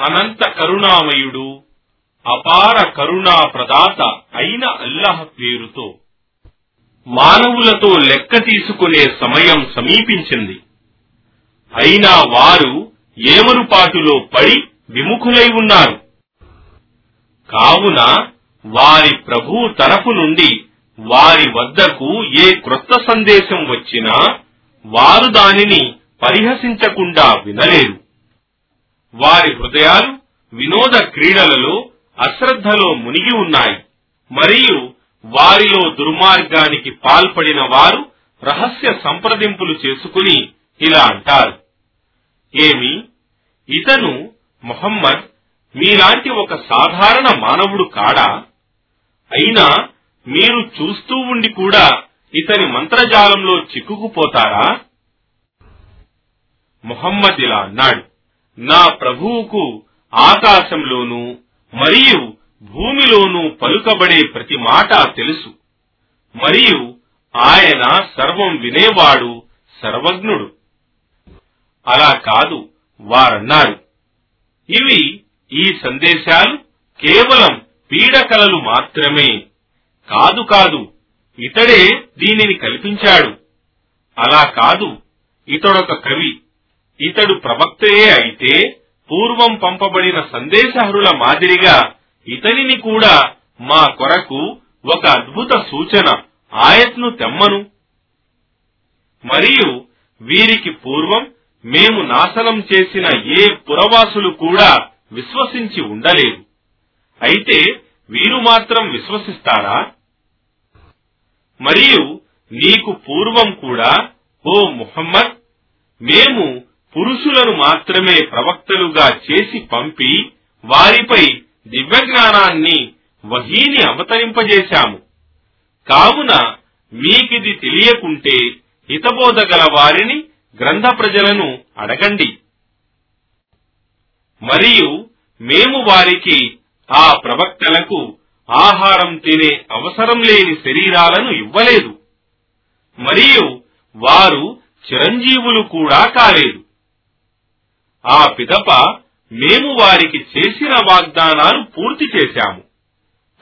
అనంత కరుణామయుడు అపార కరుణా ప్రదాత అయిన అల్లాహ్ పేరుతో మానవులతో లెక్క తీసుకునే సమయం సమీపించింది. అయినా వారు ఏమరుపాటులో పడి విముఖులై ఉన్నారు. కావున వారి ప్రభు తరపు నుండి వారి వద్దకు ఏ క్రొత్త సందేశం వచ్చినా వారు దానిని పరిహసించకుండా వినలేరు. వారి హృదయాలు వినోద క్రీడలలో అశ్రద్ధలో మునిగి ఉన్నాయి. మరియు వారిలో దుర్మార్గానికి పాల్పడిన వారు రహస్య సంప్రదింపులు చేసుకుని ఇలా అంటారు. ఏమి? ఇతను మొహమ్మద్ మీలాంటి ఒక సాధారణ మానవుడు కాడా? అయినా మీరు చూస్తూ ఉండి కూడా ఇతని మంత్రజాలంలో చిక్కుకుపోతారా? మొహమ్మద్ ఇలా అన్నాడు. నా ప్రభువుకు ఆకాశంలోనూ మరియు భూమిలోనూ పలుకబడే ప్రతి మాట తెలుసు. మరియు ఆయన సర్వం వినేవాడు సర్వజ్ఞుడు. అలా కాదు వారన్నారు. ఇవి ఈ సందేశాలు కేవలం పీడకలలు మాత్రమే. కాదు కాదు ఇతడే దీనిని కల్పించాడు. అలా కాదు ఇతడొక కవి. ఇతడు ప్రవక్తయే అయితే పూర్వం పంపబడిన సందేశహరుల మాదిరిగా ఇతనిని కూడా మా కొరకు ఒక అద్భుత సూచన ఆయత్ను తెమ్మను. మరియు వీరికి పూర్వం మేము నాశనం చేసిన ఏ పురవాసులు కూడా విశ్వసించి ఉండలేదు. అయితే వీరు మాత్రం విశ్వసిస్తారా? మరియు నీకు పూర్వం కూడా ఓ ముహమ్మద్ మేము పురుషులను మాత్రమే ప్రవక్తలుగా చేసి పంపి వారిపై దివ్యజ్ఞానాన్ని వహీని అవతరింపజేశాము. కావున మీకిది తెలియకుంటే హితబోధగల వారిని గ్రంథ ప్రజలను అడగండి. మరియు మేము వారికి ఆ ప్రవక్తలకు ఆహారం తినే అవసరం లేని శరీరాలను ఇవ్వలేదు. మరియు వారు చిరంజీవులు కూడా కాలేదు. ఆ పిదప మేము వారికి చేసిన వాగ్దానాలు పూర్తి చేశాము.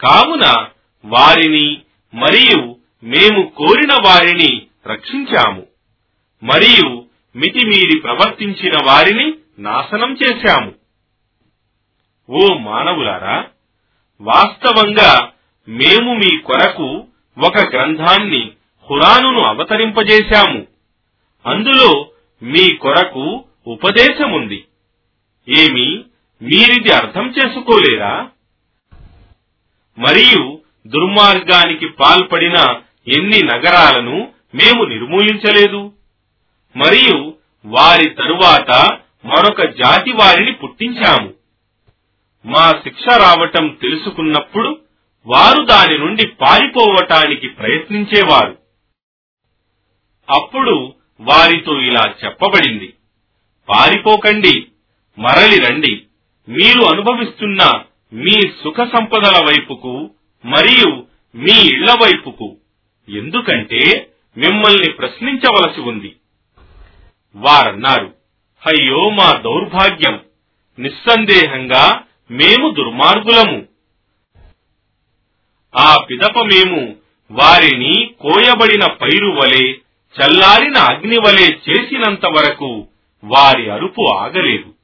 కావున వారిని మరియు మేము కోరిన వారిని రక్షించాము. మరియు మితిమీరి ప్రవర్తించిన వారిని నాశనం చేశాము. ఓ మానవులారా వాస్తవంగా మేము మీ కొరకు ఒక గ్రంథాన్ని హురానును అవతరింపజేశాము. అందులో మీ కొరకు ఉపదేశముంది. ఏమి మీరిది అర్థం చేసుకోలేరా? మరియు దుర్మార్గానికి పాల్పడిన ఎన్ని నగరాలను మేము నిర్మూలించలేదు? మరియు వారి తరువాత మరొక జాతి వారిని పుట్టించాము. మా శిక్ష రావటం తెలుసుకున్నప్పుడు వారు దాని నుండి పారిపోవటానికి ప్రయత్నించేవారు. అప్పుడు వారితో ఇలా చెప్పబడింది. పారిపోకండి మరలి రండి. మీరు అనుభవిస్తున్న మీ సుఖ సంపదల వైపుకు మరియు మీ ఇళ్ళ వైపుకు. ఎందుకంటే మిమ్మల్ని ప్రశ్నించవలసి ఉంది. వారన్నారు అయ్యో మా దౌర్భాగ్యం. నిస్సందేహంగా మేము దుర్మార్గులము. ఆ పిదప మేము వారిని కోయబడిన పైరు వలె చల్లారిన అగ్ని వలె చేసినంత వరకు వారి అరుపు ఆగలేదు.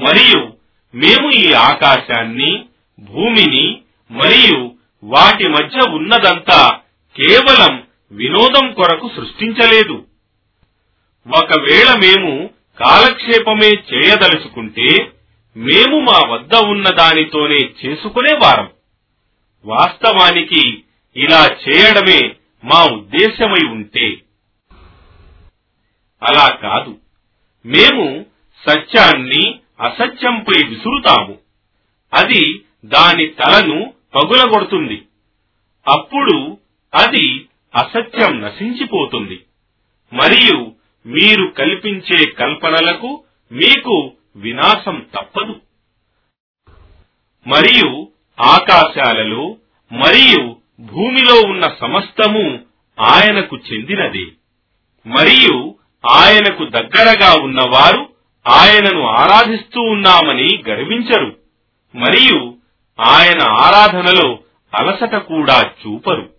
మరియు మేము ఈ ఆకాశాన్ని భూమిని మరియు వాటి మధ్య ఉన్నదంతా కేవలం వినోదం కొరకు సృష్టించలేదు. ఒకవేళ మేము కాలక్షేపమే చేయదలుచుకుంటే మేము మా వద్ద ఉన్న దానితోనే చేసుకునే వారం. వాస్తవానికి ఇలా చేయడమే మా ఉద్దేశమై ఉంటే. అలా కాదు. మేము సత్యాన్ని అసత్యంపై విసురుతాము. అది దాని తలను పగులగొడుతుంది. అప్పుడు అది అసత్యం నశించిపోతుంది. మరియు మీరు కల్పించే కల్పనలకు మీకు వినాశం తప్పదు. మరియు ఆకాశాలలో మరియు భూమిలో ఉన్న సమస్తము ఆయనకు చెందినదే. మరియు ఆయనకు దగ్గరగా ఉన్నవారు ఆయనను ఆరాధిస్తూ ఉన్నామని గర్వించరు. మరియు ఆయన ఆరాధనలో అలసట కూడా చూపరు.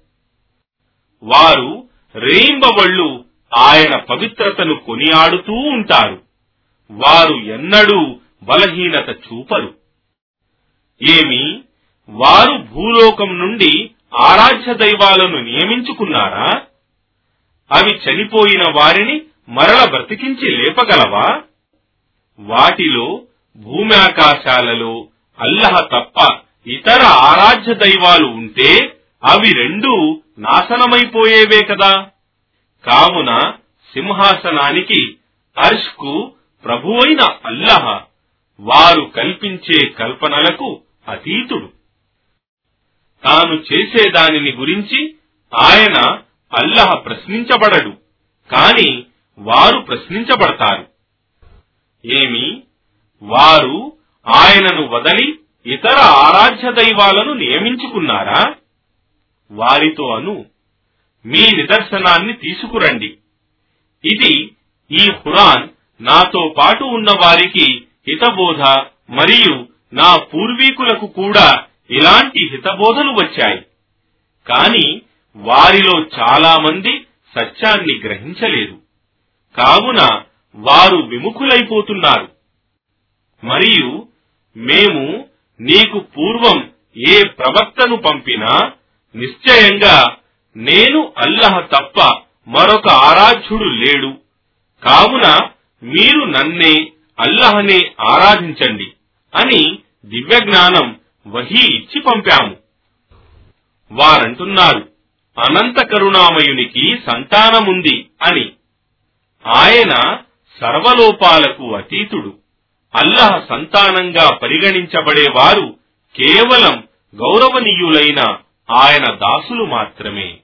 వారు రేయింబవళ్ళు ఆయన పవిత్రతను కొనియాడుతూ ఉంటారు. వారు ఎన్నడూ బలహీనత చూపరు. ఏమి? వారు భూలోకం నుండి ఆరాధ్య దైవాలను నియమించుకున్నారా? అవి చనిపోయిన వారిని మరల బ్రతికించి లేపగలవా? వాటిలో భూమి ఆకాశాలలో అల్లహ తప్ప ఇతర ఆరాధ్య దైవాలు ఉంటే అవి రెండూ నాశనమైపోయేవే కదా. కావున సింహాసనానికి అర్ష్కు ప్రభువైన అల్లహ వారు కల్పించే కల్పనలకు అతీతుడు. తాను చేసేదానిని గురించి ఆయన అల్లహ ప్రశ్నించబడడు. కాని వారు ప్రశ్నించబడతారు. ఏమి? వారు ఆయనను వదలి ఇతర ఆరాధ్య దైవాలను నియమించుకున్నారా? వారితో అను మీ నిదర్శనాన్ని తీసుకురండి. ఇది ఈ ఖురాన్ నాతో పాటు ఉన్న వారికి హితబోధ మరియు నా పూర్వీకులకు కూడా ఇలాంటి హితబోధలు వచ్చాయి. కాని వారిలో చాలా మంది సత్యాన్ని గ్రహించలేదు. కావున వారు విముఖులైపోతున్నారు. మరియు మేము నీకు పూర్వం ఏ ప్రవక్తను పంపినా నిశ్చయంగా నేను అల్లహ తప్ప మరొక ఆరాధ్యుడు లేడు. కావున మీరు నన్నే అల్లహనే ఆరాధించండి అని దివ్యజ్ఞానం వహీ ఇచ్చి పంపాము. వారంటున్నారు అనంత కరుణామయునికి సంతానముంది అని. ఆయన సర్వలోపాలకు అతీతుడు. అల్లహ సంతానంగా పరిగణించబడేవారు కేవలం గౌరవనీయులైన ఆయన దాసులు మాత్రమే.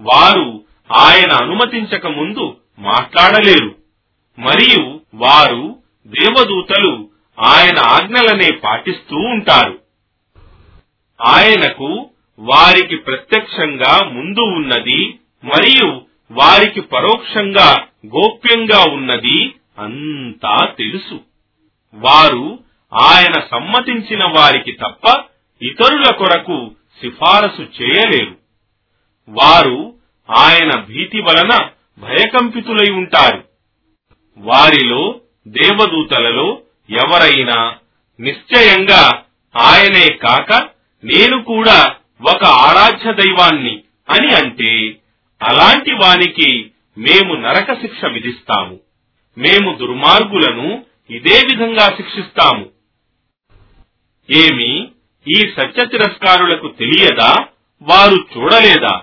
వారు ఆయన అనుమతించక ముందు మాట్లాడలేరు. మరియు వారు దేవదూతలు ఆయన ఆజ్ఞలనే పాటిస్తూ ఉంటారు. ఆయనకు వారికి ప్రత్యక్షంగా ముందు ఉన్నది మరియు వారికి పరోక్షంగా గోప్యంగా ఉన్నది అంతా తెలుసు. వారు ఆయన సమ్మతించిన వారికి తప్ప ఇతరుల కొరకు సిఫారసు చేయలేరు. వారు ఆయన భీతి వలన భయకంపితులై ఉంటారు. వారిలో దేవదూతలలో ఎవరైనా నిశ్చయంగా ఆయనే కాక నేను కూడా ఒక ఆరాధ్య దైవాన్ని అని అంటే అలాంటి వానికి మేము నరక శిక్ష విధిస్తాము. మేము దుర్మార్గులను ఇదే విధంగా శిక్షిస్తాము. ఏమి ఈ సత్య తిరస్కారులకు తెలియదా? వారు చూడలేదా?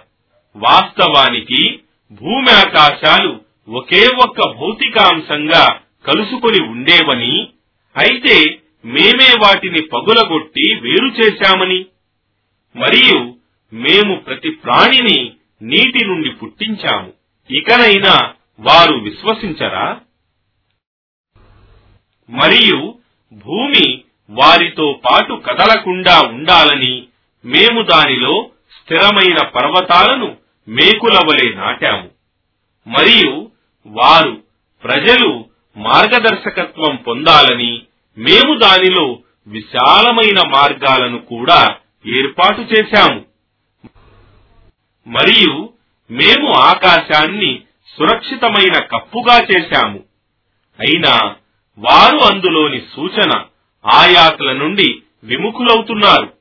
వాస్తవానికి భూమి ఆకాశాలు ఒకే ఒక్క భౌతికాంశంగా కలుసుకొని ఉండేవని అయితే మేమే వాటిని పగులగొట్టి వేరు చేశామని. మరియు మేము ప్రతి ప్రాణిని నీటి నుండి పుట్టించాము. ఇకనైనా వారు విశ్వసించరా? మరియు భూమి వారితో పాటు కదలకుండా ఉండాలని మేము దానిలో స్థిరమైన పర్వతాలను మేకుల వలె నాటాము. మరియు వారు ప్రజలు మార్గదర్శకత్వం పొందాలని మేము దానిలో విశాలమైన మార్గాలను కూడా ఏర్పాటు చేశాము. మరియు మేము ఆకాశాన్ని సురక్షితమైన కప్పుగా చేశాము. అయినా వారు అందులోని సూచన ఆయాతుల నుండి విముఖులవుతున్నారు.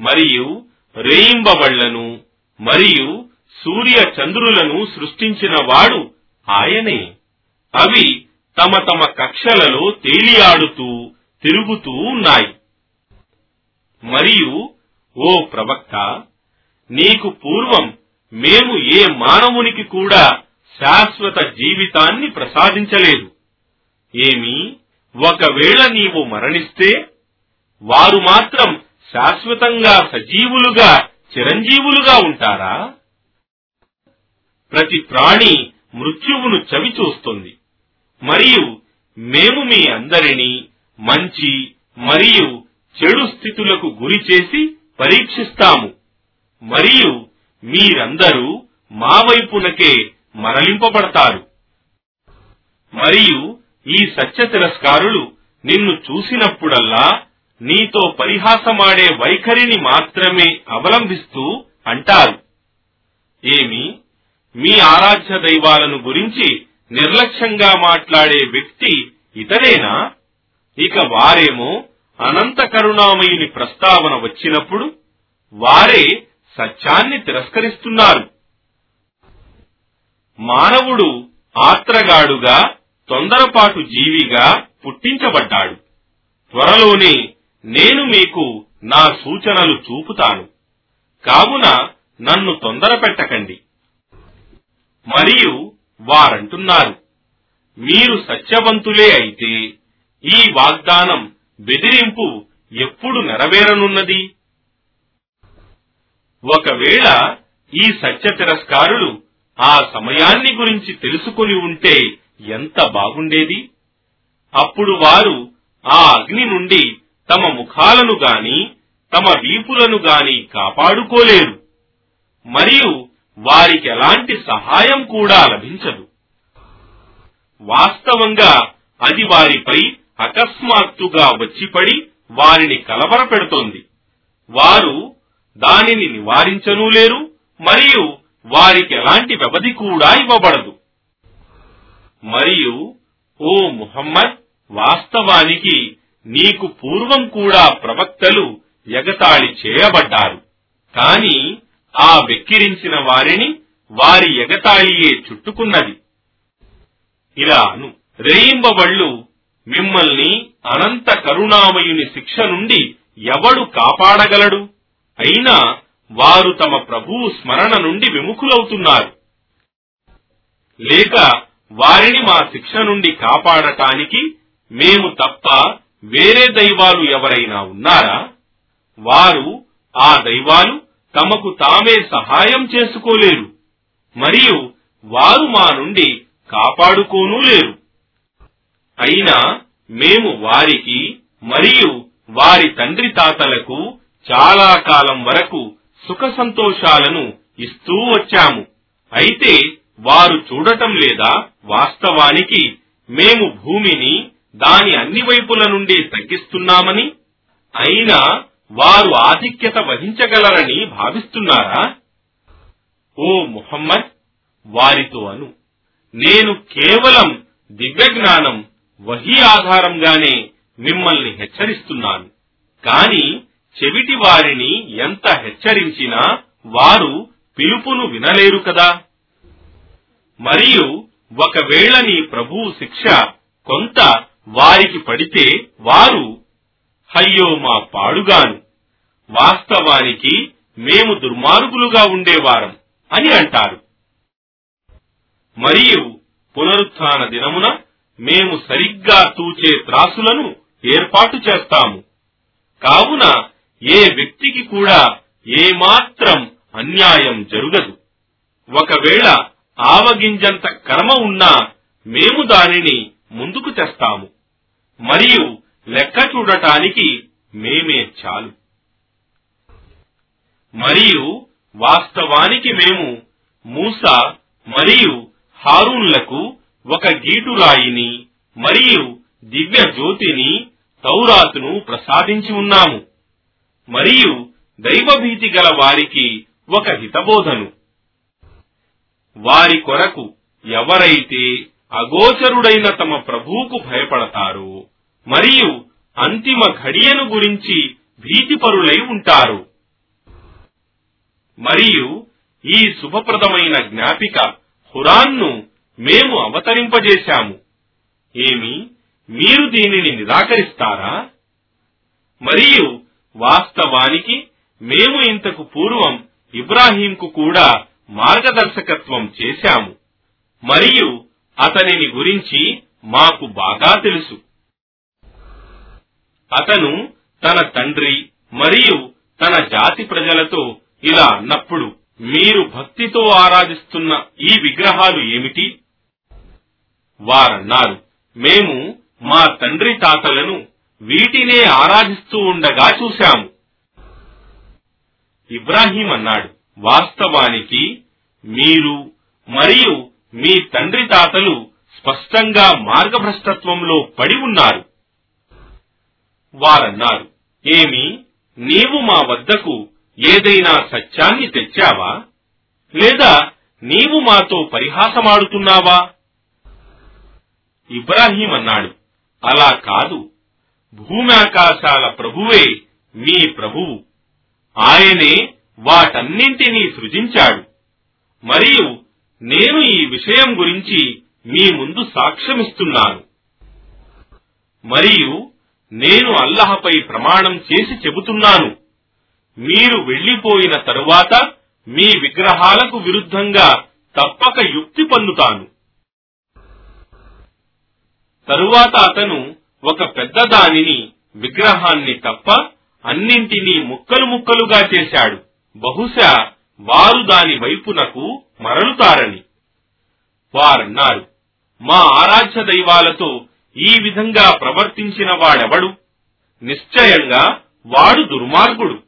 మరియు రేయింబవళ్ళను మరియు సూర్య చంద్రులను సృష్టించిన వాడు ఆయనే. అవి తమ తమ కక్షలలో తేలియాడుతూ తిరుగుతూ ఉన్నాయి. మరియు ఓ ప్రవక్త నీకు పూర్వం మేము ఏ మానవునికి కూడా శాశ్వత జీవితాన్ని ప్రసాదించలేదు. ఏమి? ఒకవేళ నీవు మరణిస్తే వారు మాత్రం శాశ్వతంగా సజీవులుగా చిరంజీవులుగా ఉంటారా? ప్రతి ప్రాణి మృత్యువును చవి చూస్తుంది మరియు మేము మీ అందరినీ మంచి మరియు చెడు స్థితులకు గురి చేసి పరీక్షిస్తాము. మరియు మీరందరూ మా వైపునకే మరలింపబడతారు. మరియు ఈ సత్య తిరస్కారులు నిన్ను చూసినప్పుడల్లా నీతో పరిహాసమాడే వైఖరిని మాత్రమే అవలంబిస్తూ అంటారు. ఏమి? మీ ఆరాధ్య దైవాలను గురించి నిర్లక్ష్యంగా మాట్లాడే వ్యక్తి ఇతరేనా ఇక వారేమో అనంత కరుణామయుని ప్రస్తావన వచ్చినప్పుడు వారే సత్యాన్ని తిరస్కరిస్తున్నారు. మానవుడు ఆత్రగాడుగా తొందరపాటు జీవిగా పుట్టించబడ్డాడు. త్వరలోనే నేను మీకు నా సూచనలు చూపుతాను. కావున నన్ను తొందర పెట్టకండి. మరియు వారంటున్నారు మీరు సత్యవంతులే అయితే ఈ వాగ్దానం బెదిరింపు ఎప్పుడు నెరవేరనున్నది? ఒకవేళ ఈ సత్య తిరస్కారులు ఆ సమయాన్ని గురించి తెలుసుకుని ఉంటే ఎంత బాగుండేది? అప్పుడు వారు ఆ అగ్ని నుండి తమ ముఖాలను గాని తమ వీపులను గాని కాపాడుకోలేరు. మరియు వారికి ఎలాంటి సహాయం కూడా లభించదు. వాస్తవంగా అది వారిపై అకస్మాత్తుగా వచ్చిపడి వారిని కలవరపెడుతోంది. వారు దానిని నివారించనూ లేరు మరియు వారికి ఎలాంటి వ్యవధి కూడా ఇవ్వబడదు. మరియు ఓ ముహమ్మద్ వాస్తవానికి నీకు పూర్వం కూడా ప్రవక్తలు ఎగతాళి చేయబడ్డారు. కాని ఆ వెక్కిరించిన వారిని వారి ఎగతాళియే చుట్టుకున్నది. ఇలా అను. రేయింబవళ్ళు మిమ్మల్ని అనంత కరుణామయుని శిక్ష నుండి ఎవడు కాపాడగలడు? అయినా వారు తమ ప్రభువు స్మరణ నుండి విముఖులవుతున్నారు. లేక వారిని మా శిక్ష నుండి కాపాడటానికి మేము తప్ప వేరే దైవాలు ఎవరైనా ఉన్నారా? వారు ఆ దైవాలు తమకు తామే సహాయం చేసుకోలేరు మరియు వారు మా నుండి కాపాడుకోనూ లేరు. అయినా మేము వారికి మరియు వారి తండ్రి తాతలకు చాలా కాలం వరకు సుఖ సంతోషాలను ఇస్తూ వచ్చాము. అయితే వారు చూడటం లేదా వాస్తవానికి మేము భూమిని దాని అన్ని వైపుల నుండి తగ్గిస్తున్నామని అయినా వారు ఆధిక్యత వహించగలరని భావిస్తున్నారా? ఓ ముహమ్మద్ వారితో అను. నేను కేవలం దివ్యజ్ఞానం వహీ ఆధారంగానే మిమ్మల్ని హెచ్చరిస్తున్నాను. కానీ చెవిటి వారిని ఎంత హెచ్చరించినా వారు పిలుపును వినలేరు కదా. మరియు ఒకవేళ నీ ప్రభువు శిక్ష కొంత వారికి పడితే వారు అయ్యో మా పాడుగాను. వాస్తవానికి మేము దుర్మార్గులుగా ఉండేవారం అని అంటారు. మరియు పునరుత్న దినమున మేము సరిగ్గా తూచే త్రాసులను ఏర్పాటు చేస్తాము. కావున ఏ వ్యక్తికి కూడా ఏమాత్రం అన్యాయం జరుగదు. ఒకవేళ ఆవగింజంత కర్మ ఉన్నా మేము దానిని ముందుకు తెస్తాము. మరియు లెక్క చూడటానికి మేమే చాలు. మరియు వాస్తవానికి మేము మూసా మరియు హారూన్లకు ఒక గీటురాయిని మరియు దివ్య జ్యోతిని తౌరాతును ప్రసాదించి ఉన్నాము. మరియు దైవభీతి గల వారికి ఒక హితబోధను. వారి కొరకు ఎవరైతే అగోచరుడైన తమ ప్రభువుకు భయపడతారో మరియు అంతిమ ఘడియను గురించి భీతిపరులై ఉంటారు. మరియు ఈ శుభప్రదమైన జ్ఞాపిక హురాన్ను మేము అవతరింపజేశాము. ఏమి మీరు దీనిని నిరాకరిస్తారా? మరియు వాస్తవానికి మేము ఇంతకు పూర్వం ఇబ్రాహీంకు కూడా మార్గదర్శకత్వం చేశాము. మరియు అతనిని గురించి మాకు బాగా తెలుసు. అతను తన తండ్రి మరియు తన జాతి ప్రజలతో ఇలా అన్నప్పుడు మీరు భక్తితో ఆరాధిస్తున్న ఈ విగ్రహాలు ఏమిటి? వారన్నారు మేము మా తండ్రి తాతలను వీటినే ఆరాధిస్తూ ఉండగా చూశాము. ఇబ్రాహీం అన్నాడు వాస్తవానికి మీరు మరియు మీ తండ్రి తాతలు స్పష్టంగా మార్గభ్రష్టత్వంలో పడి ఉన్నారు. వారన్నారు ఏమి నీవు మా వద్దకు ఏదైనా సత్యాన్ని తెచ్చావా? లేదా నీవు మాతో పరిహాసమాడుతున్నావా? ఇబ్రాహీం అన్నాడు అలా కాదు. భూమాకాశాల ప్రభువే మీ ప్రభువు. ఆయనే వాటన్నింటినీ సృజించాడు. మరియు నేను ఈ విషయం గురించి మీ ముందు సాక్ష్యమిస్తున్నాను. మరియు నేను అల్లహపై ప్రమాణం చేసి చెబుతున్నాను. మీరు వెళ్ళిపోయిన తరువాత మీ విగ్రహాలకు విరుద్ధంగా తప్పక యుక్తి పొందుతాను తరువాత అతను ఒక పెద్ద దానిని విగ్రహాన్ని తప్ప అన్నింటినీ ముక్కలు ముక్కలుగా చేశాడు. బహుశా వారు దాని వైపునకు మరలుతారని. వారన్నారు మా ఆరాధ్య దైవాలతో ఈ విధంగా ప్రవర్తించిన వాడెవడు? నిశ్చయంగా వాడు దుర్మార్గుడు.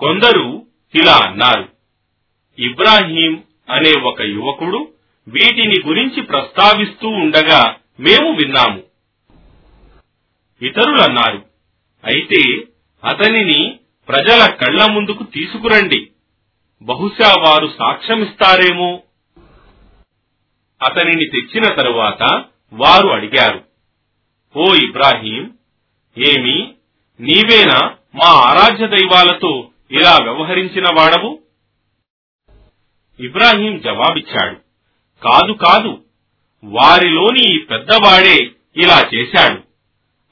కొందరు ఇలా అన్నారు ఇబ్రాహీం అనే ఒక యువకుడు వీటిని గురించి ప్రస్తావిస్తూ ఉండగా మేము విన్నాము. ఇతరులన్నారు అయితే అతనిని ప్రజల కళ్ళ ముందుకు తీసుకురండి. బహుశా వారు సాక్ష్యమిస్తారేమో. అతనిని తెచ్చిన తరువాత వారు అడిగారు ఓ ఇబ్రాహీం ఏమి నీవేనా మా ఆరాధ్య దైవాలతో ఇలా వ్యవహరించిన వాడవు? ఇబ్రాహీం జవాబిచ్చాడు కాదు కాదు వారిలోని ఈ పెద్దవాడే ఇలా చేశాడు.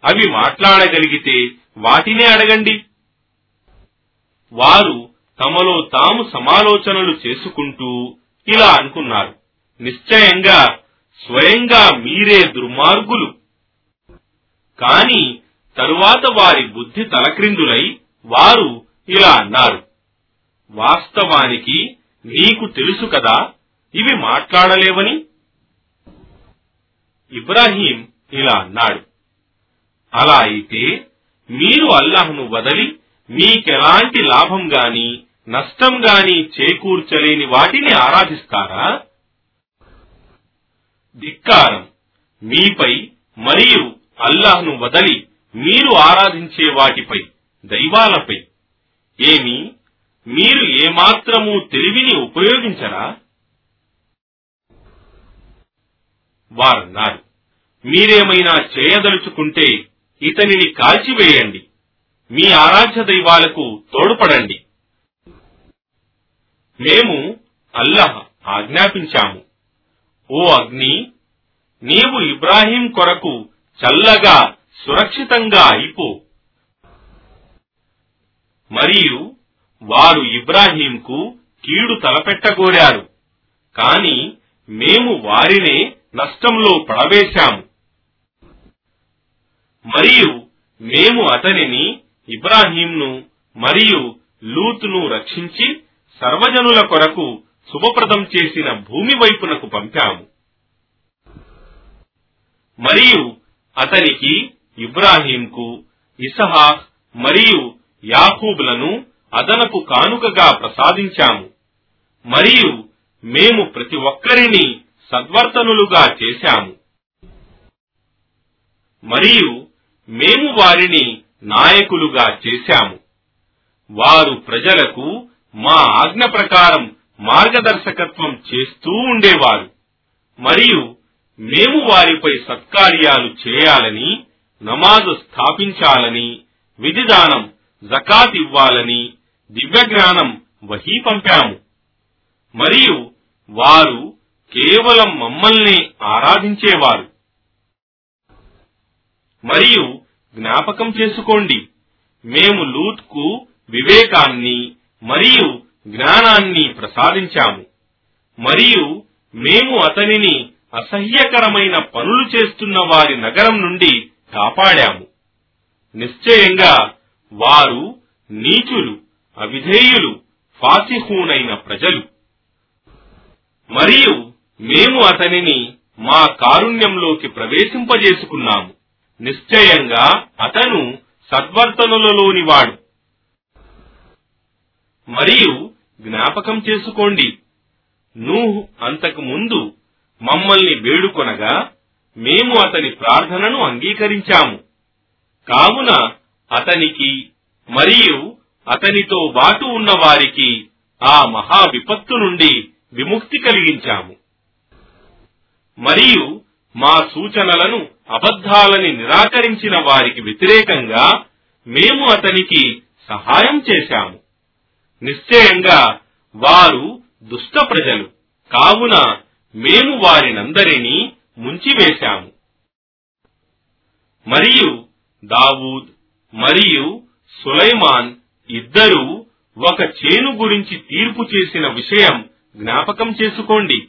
అవి మాట్లాడగలిగితే వాటినే అడగండి. వారు తమలో తాము సమాలోచనలు చేసుకుంటూ ఇలా అనుకున్నారు. నిశ్చయంగా స్వయంగా మీరే దుర్మార్గులు. కాని తరువాత వారి బుద్ధి తలక్రిందులై వారు ఇలా అన్నారు. వాస్తవానికి నీకు తెలుసు కదా ఇవి మాట్లాడలేవని? ఇబ్రాహీం ఇలా అన్నాడు. అలా అయితే మీరు అల్లాహ్ను వదలి మీకెలాంటి లాభం గాని నష్టం గాని చేకూర్చలేని వాటిని ఆరాధిస్తారా? ధిక్కారం. మీపై మరియు అల్లాహ్ను వదలి మీరు ఆరాధించే వాటిపై దైవాలపై. ఏమి? మీరు ఏమాత్రము తెలివిని ఉపయోగించరా? వారన్నారు. మీరేమైనా చేయదలుచుకుంటే ఇతనిని కాల్చివేయండి. మీ ఆరాధ్య దైవాలకు తోడ్పడండి. మేము అల్లహ ఆజ్ఞాపించాము. ఓ అగ్ని నీవు ఇబ్రాహీం కొరకు చల్లగా సురక్షితంగా అయిపో. మరియు వారు ఇబ్రాహీంకు కీడు తలపెట్టగోరారు. కాని మేము వారినే నష్టంలో పడవేశాము. మరియు మేము అతనిని ఇబ్రాహీంను మరియు లూతును రక్షించి సర్వజనుల కొరకు శుభప్రదం చేసిన భూమి వైపునకు పంపాము. మరియు అతనికి ఇబ్రాహీంకు ఇసహాక్ మరియు యాకూబ్లను అదనపు కానుకగా ప్రసాదించాము. మరియు మేము ప్రతి ఒక్కరిని సద్వర్తనులుగా చేశాము. మరియు మేము వారిని నాయకులుగా చేశాము. వారు ప్రజలకు మా ఆజ్ఞ ప్రకారం మార్గదర్శకత్వం చేస్తూ ఉండేవారు. మరియు మేము వారిపై సత్కార్యాలు చేయాలని నమాజు స్థాపించాలని విధిదానం జకాత్ ఇవ్వాలని దివ్యజ్ఞానం వహీ పంపాము. మరియు వారు కేవలం మమ్మల్ని ఆరాధించేవారు. మరియు జ్ఞాపకం చేసుకోండి. మేము లూత్కు వివేకాన్ని మరియు జ్ఞానాన్ని ప్రసాదించాము. మరియు మేము అతనిని అసహ్యకరమైన పనులు చేస్తున్న వారి నగరం నుండి కాపాడాము. నిశ్చయంగా వారు నీచులు అవిధేయులు ఫాసిహూనైన ప్రజలు. మరియు మేము అతనిని మా కారుణ్యంలోకి ప్రవేశింపజేసుకున్నాము. నిశ్చయంగా అతను సద్వర్తనులలోనివాడు. మరియు జ్ఞాపకం చేసుకోండి నూహ్ అంతకు ముందు మమ్మల్ని వేడుకొనగా మేము అతని ప్రార్థనను అంగీకరించాము. కావున అతనికి మరియు అతనితో బాటు ఉన్న వారికి ఆ మహా విపత్తు నుండి విముక్తి కలిగించాము. మరియు మా సూచనలను అబద్ధాలని నిరాకరించిన వారికి వ్యతిరేకంగా మేము అతనికి సహాయం చేశాము. నిశ్చయంగా వారు దుష్ట ప్రజలు. కావున మేము వారినందరినీ ముంచివేశాము. మరియు దావూద్ మరియు సులైమాన్ ఇద్దరూ ఒక చేను గురించి తీర్పు చేసిన విషయం జ్ఞాపకం చేసుకోండి.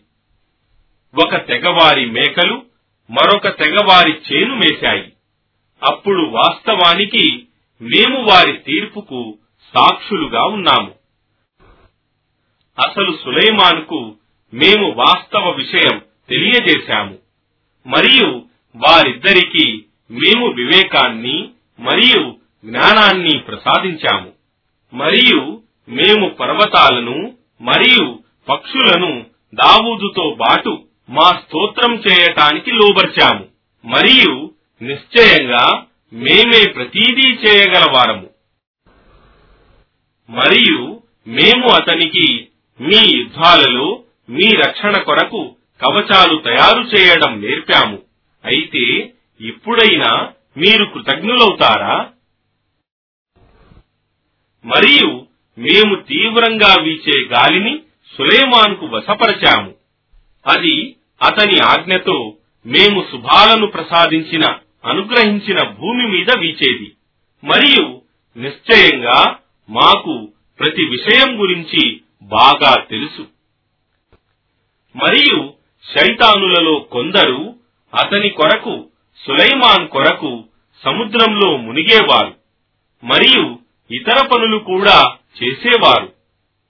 ఒక తెగవారి మేకలు మరొక తెగవారి చేను మేశాయి. అప్పుడు వాస్తవానికి మేము వారి తీర్పుకు సాక్షులుగా ఉన్నాము. అసలు సులైమాన్కు మేము వాస్తవ విషయం తెలియజేశాము. మరియు వారిద్దరికీ మేము వివేకాన్ని మరియు జ్ఞానాన్ని ప్రసాదించాము. మరియు మేము పర్వతాలను మరియు పక్షులను దావూదుతో బాటు మా స్తోత్రం చేయటానికి లోబర్చాము. మరియు నిశ్చయంగా మేమే ప్రతీదీ చేయగలవారము. మరియు మేము అతనికి మీ యుద్ధాలలో మీ రక్షణ కొరకు కవచాలు తయారు చేయడం నేర్పాము. అయితే ఇప్పుడైనా మీరు కృతజ్ఞులవుతారా? మరియు మేము తీవ్రంగా వీచే గాలిని సులేమాన్కు వశపరచాము. అది అతని ఆజ్ఞతో మేము శుభాలను ప్రసాదించిన అనుగ్రహించిన భూమి మీద వీచేది. మరియు నిశ్చయంగా మాకు ప్రతి విషయం గురించి బాగా తెలుసు. మరియు శైతానులలో కొందరు అతని కొరకు సులైమాన్ కొరకు సముద్రంలో మునిగేవారు. మరియు ఇతర పనులు కూడా చేసేవారు.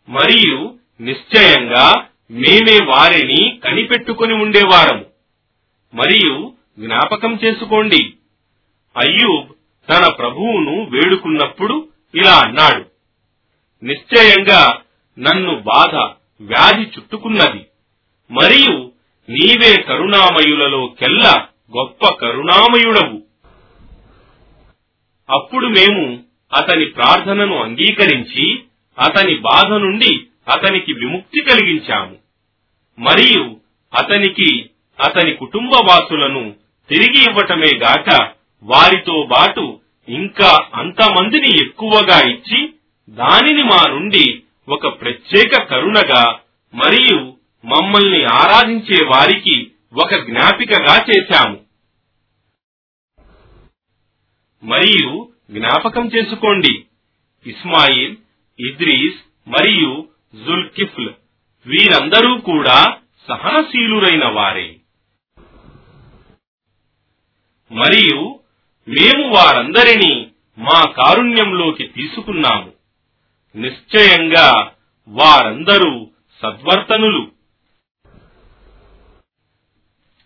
మరియు నిశ్చయంగా మేమే వారిని కనిపెట్టుకుని ఉండేవారము. మరియు జ్ఞాపకం చేసుకోండి అయ్యూబ్ తన ప్రభువును వేడుకున్నప్పుడు ఇలా అన్నాడు నిశ్చయంగా నన్ను బాధ వ్యాధి చుట్టుకున్నది. మరియు నీవే కరుణామయులలో కెల్ల గొప్ప కరుణామయుడవు. అప్పుడు మేము అతని ప్రార్థనను అంగీకరించి అతని బాధ నుండి అతనికి విముక్తి కలిగించాము. మరియు అతనికి అతని కుటుంబ వాసులను తిరిగి ఇవ్వటమే గాక వారితో బాటు ఇంకా అంతమందిని ఎక్కువగా ఇచ్చి దానిని మా నుండి ఒక ప్రత్యేక కరుణగా మరియు మమ్మల్ని ఆరాధించే వారికి ఒక జ్ఞాపికగా చేశాము. మరియు జ్ఞాపకం చేసుకోండి. ఇస్మాయిల్ ఇద్రీస్ మరియు జుల్కిఫ్ల్. వీరందరూ కూడా సహనశీలురైన వారే. మరియు మేము వారందరినీ మా కారుణ్యంలోకి తీసుకున్నాము. నిశ్చయంగా వారందరూ సద్వర్తనులు.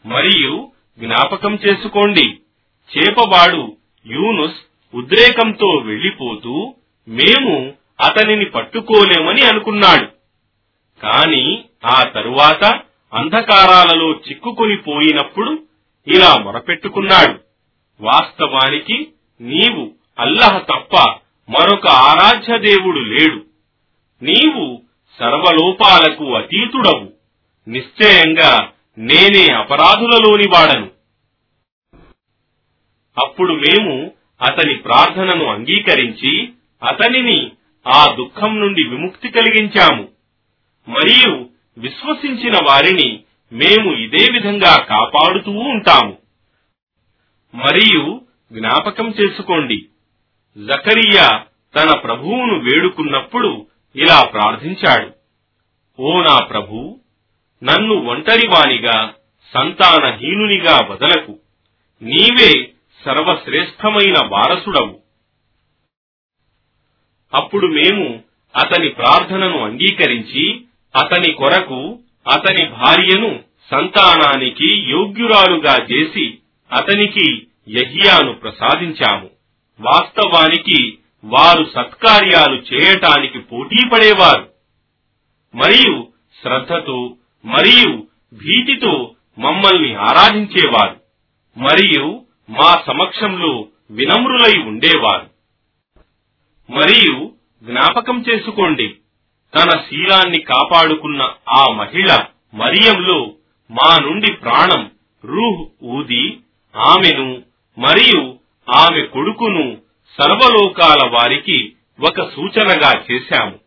మరియు జ్ఞాపకం చేసుకోండి చేపవాడు యూనుస్ ఉద్రేకంతో వెళ్ళిపోతూ మేము అతనిని పట్టుకోలేమని అనుకున్నాడు. కాని ఆ తరువాత అంధకారాలలో చిక్కుకొని పోయినప్పుడు ఇలా మొరపెట్టుకున్నాడు. వాస్తవానికి నీవు అల్లహ తప్ప మరొక ఆరాధ్య దేవుడు లేడు. నీవు సర్వలోపాలకు అతీతుడవు. నిశ్చయంగా నేనే అపరాధులలోని వాడను. అప్పుడు మేము అతని ప్రార్థనను అంగీకరించి అతనిని ఆ దుఃఖం నుండి విముక్తి కలిగించాము. మరియు విశ్వసించిన వారిని మేము ఇదే విధంగా కాపాడుతూ ఉంటాము. మరియు జ్ఞాపకం చేసుకోండి. జకరియా తన ప్రభువును వేడుకున్నప్పుడు ఇలా ప్రార్థించాడు. ఓ నా ప్రభు నన్ను ఒంటరివానిగా సంతానహీనునిగా వదలకు. నీవే సర్వశ్రేష్టమైన వారసుడవు. అప్పుడు మేము అతని ప్రార్థనను అంగీకరించి అతని కొరకు అతని భార్యను సంతానానికి యోగ్యురాలుగా చేసి అతనికి యహియాను ప్రసాదించాము. వాస్తవానికి వారు సత్కార్యాలు చేయటానికి పోటీ పడేవారు మరియు శ్రద్ధతో మరియు భీతితో మమ్మల్ని ఆరాధించేవారు. మరియు మా సమక్షంలో వినమ్రులై ఉండేవారు. మరియు జ్ఞాపకం చేసుకోండి. తన శీలాన్ని కాపాడుకున్న ఆ మహిళ మరియంలో మా నుండి ప్రాణం రూహ్ ఊది ఆమెను మరియు ఆమె కొడుకును సర్వలోకాల వారికి ఒక సూచనగా చేశాము.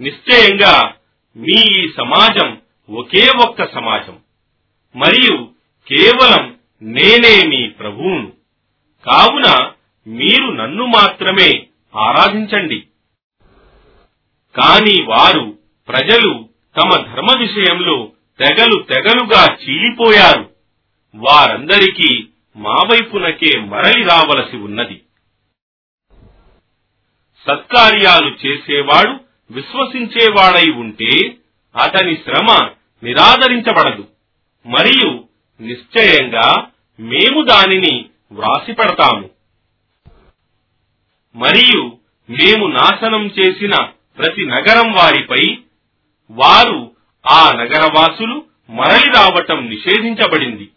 నిశ్చయంగా మీ ఈ సమాజం ఒకే ఒక్క సమాజం. మరియు కేవలం నేనే మీ ప్రభువును. కావున మీరు నన్ను మాత్రమే ఆరాధించండి. కాని వారు ప్రజలు తమ ధర్మ విషయంలో తెగలు తెగలుగా చీలిపోయారు. వారందరికీ మా వైపునకే మరలి రావలసి ఉన్నది. సత్కార్యాలు చేసేవాడు విశ్వసించేవాడై ఉంటే అతని శ్రమ నిరాదరించబడదు. మరియు నిశ్చయంగా మేము దానిని వ్రాసిపెడతాము. మరియు మేము నాశనం చేసిన ప్రతి నగరం వారిపై వారు ఆ నగరవాసులు మరలి రావటం నిషేధించబడింది.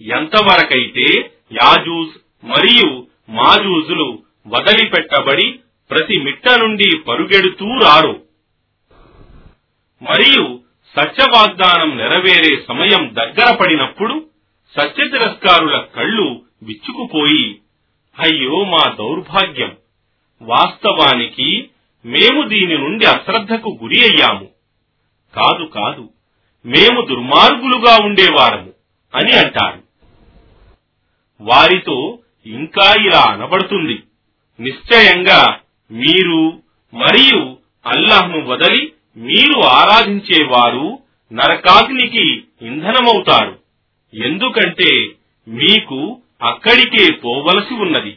ఎంతవరకైతే యాజూజ్ మరియు మాజూజులు వదిలిపెట్టబడి ప్రతి మిట్ట నుండి పరుగెడుతూ రారు. మరియు సత్య వాగ్దానం నెరవేరే సమయం దగ్గర పడినప్పుడు సత్య తిరస్కారుల కళ్ళు విచ్చుకుపోయి అయ్యో మా దౌర్భాగ్యం. వాస్తవానికి మేము దీని నుండి అశ్రద్ధకు గురి అయ్యాము. కాదు కాదు మేము దుర్మార్గులుగా ఉండేవారము అని అంటారు. వారితో ఇంకా ఇలా అనబడుతుంది. నిశ్చయంగా మీరు మరియు అల్లాహ్ను వదలి మీరు ఆరాధించేవారు నరకాగ్నికి ఇంధనమవుతారు. ఎందుకంటే మీకు అక్కడికే పోవలసి ఉన్నది.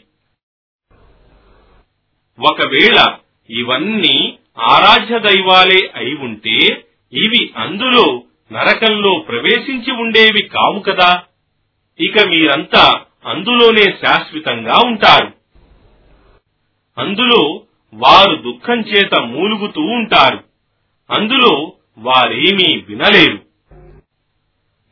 ఒకవేళ ఇవన్నీ ఆరాధ్య దైవాలే అయి ఉంటే ఇవి అందులో నరకంలో ప్రవేశించి ఉండేవి కావు కదా. ఇక మీరంతా అందులోనే శాశ్వతంగా ఉంటారు. అందులో వారు దుఃఖం చేత మూలుగుతూ ఉంటారు. అందులో వారేమీ వినలేరు.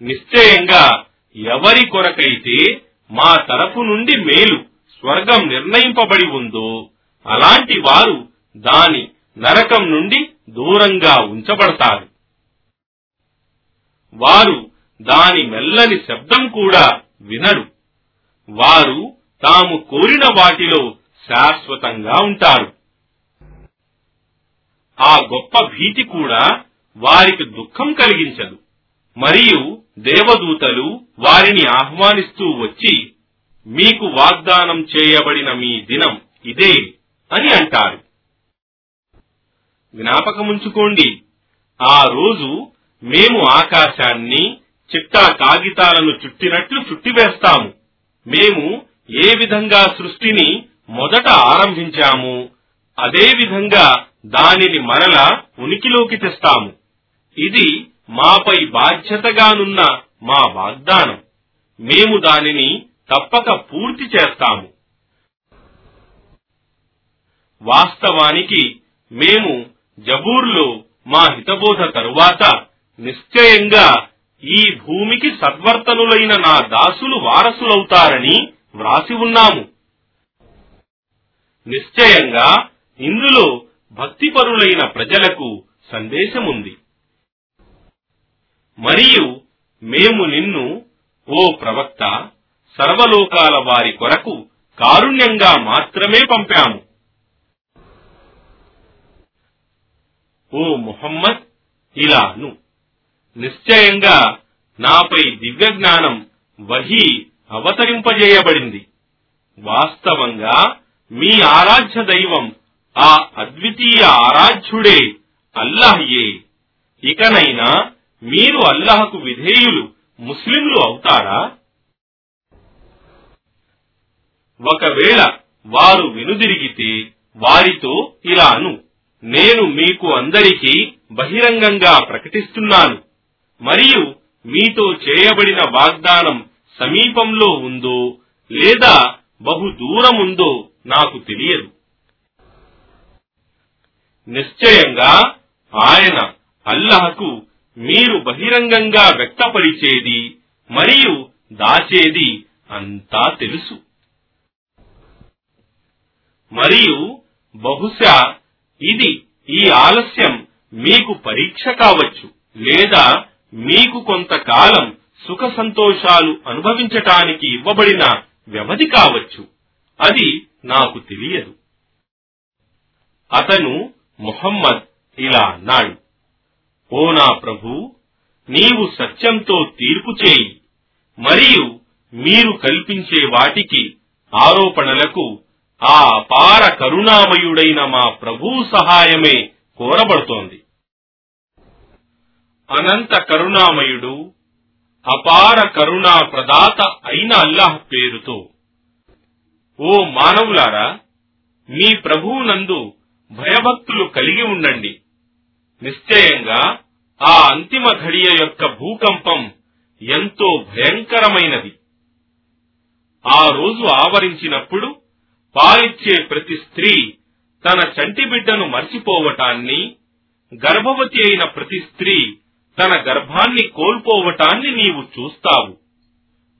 నిశ్చయంగా ఎవరి కొరకైతే మా తరపు నుండి మేలు స్వర్గం నిర్ణయింపబడి ఉందో అలాంటి వారు దాని నరకం నుండి దూరంగా ఉంచబడతారు. వారు దాని మెల్లని శబ్దం కూడా వినరు వారు తాము కోరిన వాటిలో శాశ్వతంగా ఉంటారు. ఆ గొప్ప భీతి కూడా వారికి దుఃఖం కలిగించదు. మరియు దేవదూతలు వారిని ఆహ్వానిస్తూ వచ్చి మీకు వాగ్దానం చేయబడిన మీ దినం ఇదే అని అంటారు. జ్ఞాపకముంచుకోండి ఆ రోజు మేము ఆకాశాన్ని చిట్టా కాగితాలను చుట్టినట్లు చుట్టివేస్తాము. మేము ఏ విధంగా సృష్టిని మొదట ఆరంభించాము అదే విధంగా దానిని మరల ఉనికిలోకి తెస్తాము. ఇది మాపై బాధ్యతగానున్న మా వాగ్దానం. మేము దానిని తప్పక పూర్తి చేస్తాము. వాస్తవానికి మేము జబూర్లో మా హితబోధ తరువాత నిశ్చయంగా ఈ భూమికి సద్వర్తనులైన నా దాసులు వారసులవుతారని వ్రాసి ఉన్నాము. నిశ్చయంగా ఇందులో భక్తిపరులైన ప్రజలకు సందేశముంది. మరియు మేము నిన్ను ఓ ప్రవక్త సర్వలోకాల వారి కొరకు కారుణ్యంగా మాత్రమే పంపాము. ఓ ముహమ్మద్ ఇలాను నిశ్చయంగా నాపై దివ్య జ్ఞానం వహి అవతరింపజేయబడింది. వాస్తవంగా మీ ఆరాధ్య దైవం ఆ అద్వితీయ ఆరాధ్యుడే అల్లాహ్యే. ఇకనైనా మీరు అల్లాహకు విధేయులు ముస్లింలు అవుతారా? ఒకవేళ వారు వెనుదిరిగితే వారితో ఇలాను నేను మీకు అందరికీ బహిరంగంగా ప్రకటిస్తున్నాను. మరియు మీతో చేయబడిన వాగ్దానం సమీపంలో ఉందో లేదా బహు దూరం ఉందో నాకు తెలియదు. నిశ్చయంగా ఆయన అల్లహకు మీరు బహిరంగంగా వ్యక్తపరిచేది మరియు దాచేది అంతా తెలుసు. మరియు బహుశా ఇది ఈ ఆలస్యం మీకు పరీక్ష కావచ్చు లేదా మీకు కొంతకాలం సుఖ సంతోషాలు అనుభవించటానికి ఇవ్వబడిన వ్యవధి కావచ్చు. అది నాకు తెలియదు. అతను మొహమ్మద్ ఇలా అన్నాడు. ఓ నా ప్రభు? నీవు సత్యంతో తీర్పు చేయి. మరియు మీరు కల్పించే వాటికి ఆరోపణలకు ఆ అపార కరుణామయుడైన మా ప్రభు సహాయమే కోరబడుతోంది. అనంత కరుణామయుడు అపార కరుణా ప్రదాత అయిన అల్లాహ్ పేరుతో ఓ మానవులారా మీ ప్రభువునందు భయభక్తులు కలిగి ఉండండి. నిశ్చయంగా ఆ అంతిమ ఘడియ యొక్క భూకంపం ఎంతో భయంకరమైనది. ఆ రోజు ఆవరించినప్పుడు పాలిచ్చే ప్రతి స్త్రీ తన చంటి బిడ్డను మర్చిపోవటాన్ని గర్భవతి అయిన ప్రతి స్త్రీ తన గర్భాన్ని కోల్పోవటాన్ని నీవు చూస్తావు.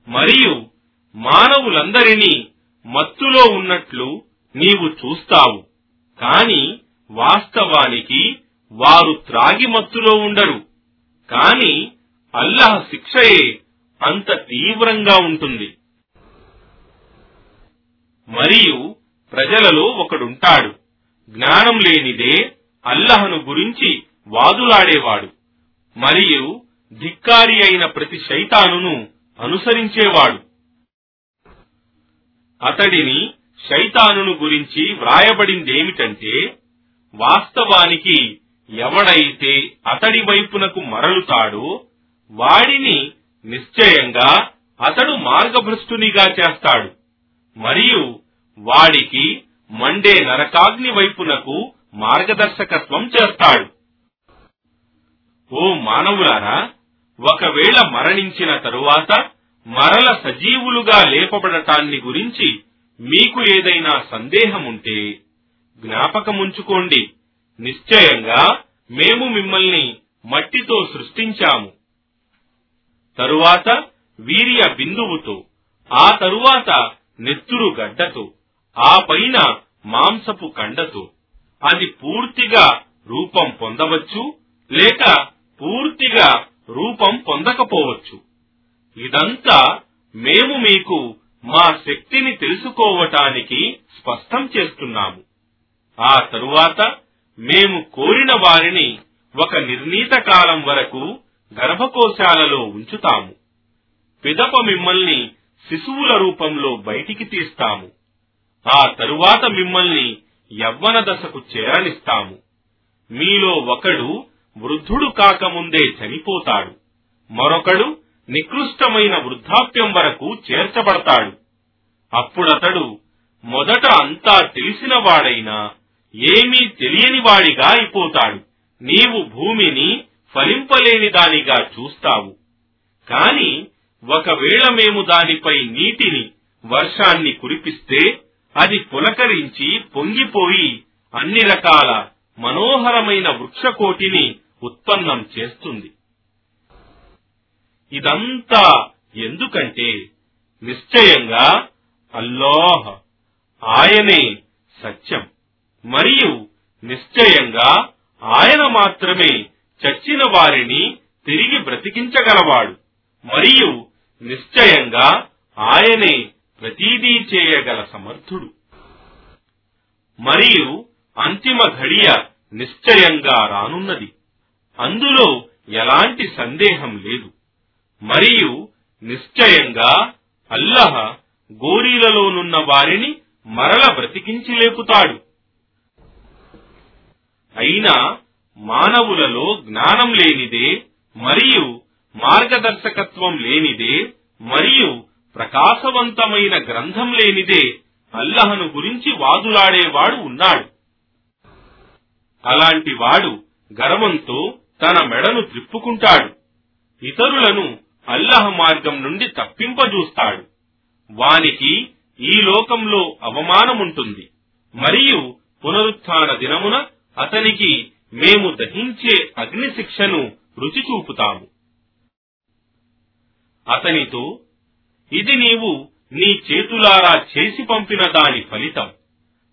మరియు మానవులందరినీ మత్తులో ఉన్నట్లు నీవు చూస్తావు. కాని వాస్తవానికి వారు త్రాగి మత్తులో ఉండరు. కాని అల్లాహ్ శిక్షయే అంత తీవ్రంగా ఉంటుంది. మరియు ప్రజలలో ఒకడుంటాడు. జ్ఞానం లేనిదే అల్లహను గురించి వాదులాడేవాడు. మరియు ధిక్కారి అయిన ప్రతి శైతానును అనుసరించేవాడు. అతడిని శైతానును గురించి వ్రాయబడిందేమిటంటే వాస్తవానికి ఎవడైతే అతడి వైపునకు మరలుతాడో వాడిని నిశ్చయంగా అతడు మార్గభ్రష్టునిగా చేస్తాడు. మరియు వాడికి మండే నరకాగ్ని వైపునకు మార్గదర్శకత్వం చేస్తాడు. ఓ మానవులారా ఒకవేళ మరణించిన తరువాత మరల సజీవులుగా లేపబడటాన్ని గురించి మీకు ఏదైనా సందేహముంటే జ్ఞాపకముంచుకోండి. నిశ్చయంగా మేము మిమ్మల్ని మట్టితో సృష్టించాము. తరువాత వీర్య బిందువుతో ఆ తరువాత నెత్తురు గడ్డతో ఆ పైన మాంసపు కండతో. అది పూర్తిగా రూపం పొందవచ్చు లేక పూర్తిగా రూపం పొందకపోవచ్చు. ఇదంతా మేము మీకు మా శక్తిని తెలుసుకోవటానికి స్పష్టం చేస్తున్నాము. ఆ తరువాత మేము కోరిన వారిని ఒక నిర్ణీత కాలం వరకు గర్భకోశాలలో ఉంచుతాము. పిదప మిమ్మల్ని శిశువుల రూపంలో బయటికి తీస్తాము. ఆ తరువాత మిమ్మల్ని యవ్వన దశకు చేరనిస్తాము. మీలో ఒకడు వృద్ధుడు కాకముందే చనిపోతాడు. మరొకడు నికృష్టమైన వృద్ధాప్యం వరకు చేర్చబడతాడు. అప్పుడతడు మొదట అంతా తెలిసినవాడైనా ఏమీ తెలియని వాడిగా అయిపోతాడు. నీవు భూమిని ఫలింపలేని దానిగా చూస్తావు. కాని ఒకవేళ మేము దానిపై నీటిని వర్షాన్ని కురిపిస్తే అది పులకరించి పొంగిపోయి అన్ని రకాల మనోహరమైన వృక్షకోటిని ఉత్పన్నం చేస్తుంది. ఇదంతా ఎందుకంటే నిశ్చయంగా అల్లాహ్ ఆయనే సత్యం. మరియు నిశ్చయంగా ఆయన మాత్రమే చచ్చిన వారిని తిరిగి బ్రతికించగలవాడు. మరియు నిశ్చయంగా ఆయనే ప్రతీదీ చేయగల సమర్థుడు. మరియు అంతిమ ఘడియ నిశ్చయంగా రానున్నది. అందులో ఎలాంటి సందేహం లేదు. మరియు నిశ్చయంగా అల్లహ గోరీలలోనున్న వారిని మరల బ్రతికించి లేపుతాడు. అయినా మానవులలో జ్ఞానం లేనిదే మరియు మార్గదర్శకత్వం లేనిదే మరియు ప్రకాశవంతమైన గ్రంథం లేనిదే అల్లహను గురించి వాదులాడేవాడు ఉన్నాడు. అలాంటి వాడు గర్వంతో తన మెడను త్రిప్పుకుంటాడు. ఇతరులను అల్లహ మార్గం నుండి తప్పింపజూస్తాడు. వానికి ఈ లోకంలో అవమానముంటుంది. మరియు పునరుత్న దినమున అతనికి మేము దహించే అగ్ని శిక్షను రుచి చూపుతాము. అతనితో ఇది నీవు నీ చేతులారా చేసి పంపిన దాని ఫలితం.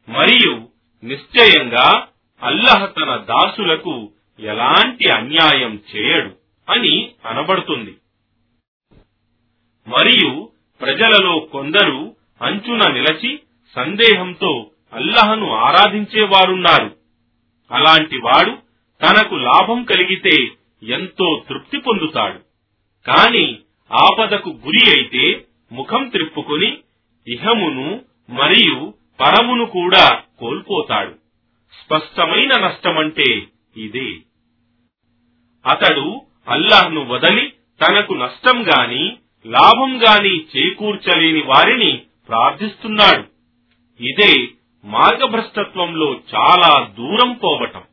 మరియు నిశ్చయంగా అల్లహ తన దాసులకు ఎలాంటి అన్యాయం చేయడు అని అనబడుతుంది. మరియు ప్రజలలో కొందరు అంచున నిలచి సందేహంతో అల్లహను ఆరాధించేవారున్నారు. అలాంటి వాడు తనకు లాభం కలిగితే ఎంతో తృప్తి పొందుతాడు. కాని ఆపదకు గురి అయితే ముఖం త్రిప్పుకొని ఇహమును మరియు పరమును కూడా కోల్పోతాడు. స్పష్టమైన నష్టమంటే ఇదే. అతడు అల్లాహ్ను వదలి తనకు నష్టం గాని లాభం గాని చేకూర్చలేని వారిని ప్రార్థిస్తున్నాడు. ఇదే మార్గభ్రష్టత్వంలో చాలా దూరం పోవటం.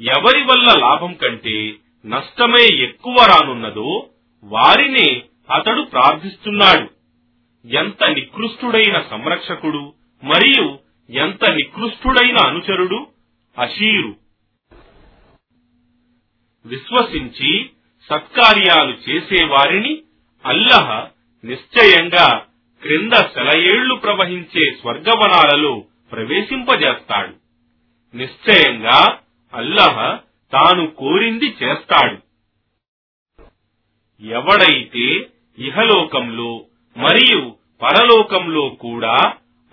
ఎవరి వల్ల లాభం కంటే నష్టమే ఎక్కువ రానున్నదో వారినే అతడు ప్రార్థిస్తున్నాడు. ఎంత నికృష్టుడైన సంరక్షకుడు మరియు ఎంత నికృష్టుడైన అనుచరుడు అషీరు విశ్వసించి సత్కార్యాలు చేసేవారిని అల్లహ నిశ్చయంగా క్రింద సెలయేళ్ళు ప్రవహించే స్వర్గవనాలలో ప్రవేశింపజేస్తాడు. నిశ్చయంగా అల్లహ తాను కోరింది చేస్తాడు. ఎవడైతే ఇహలోకంలో మరియు పరలోకంలో కూడా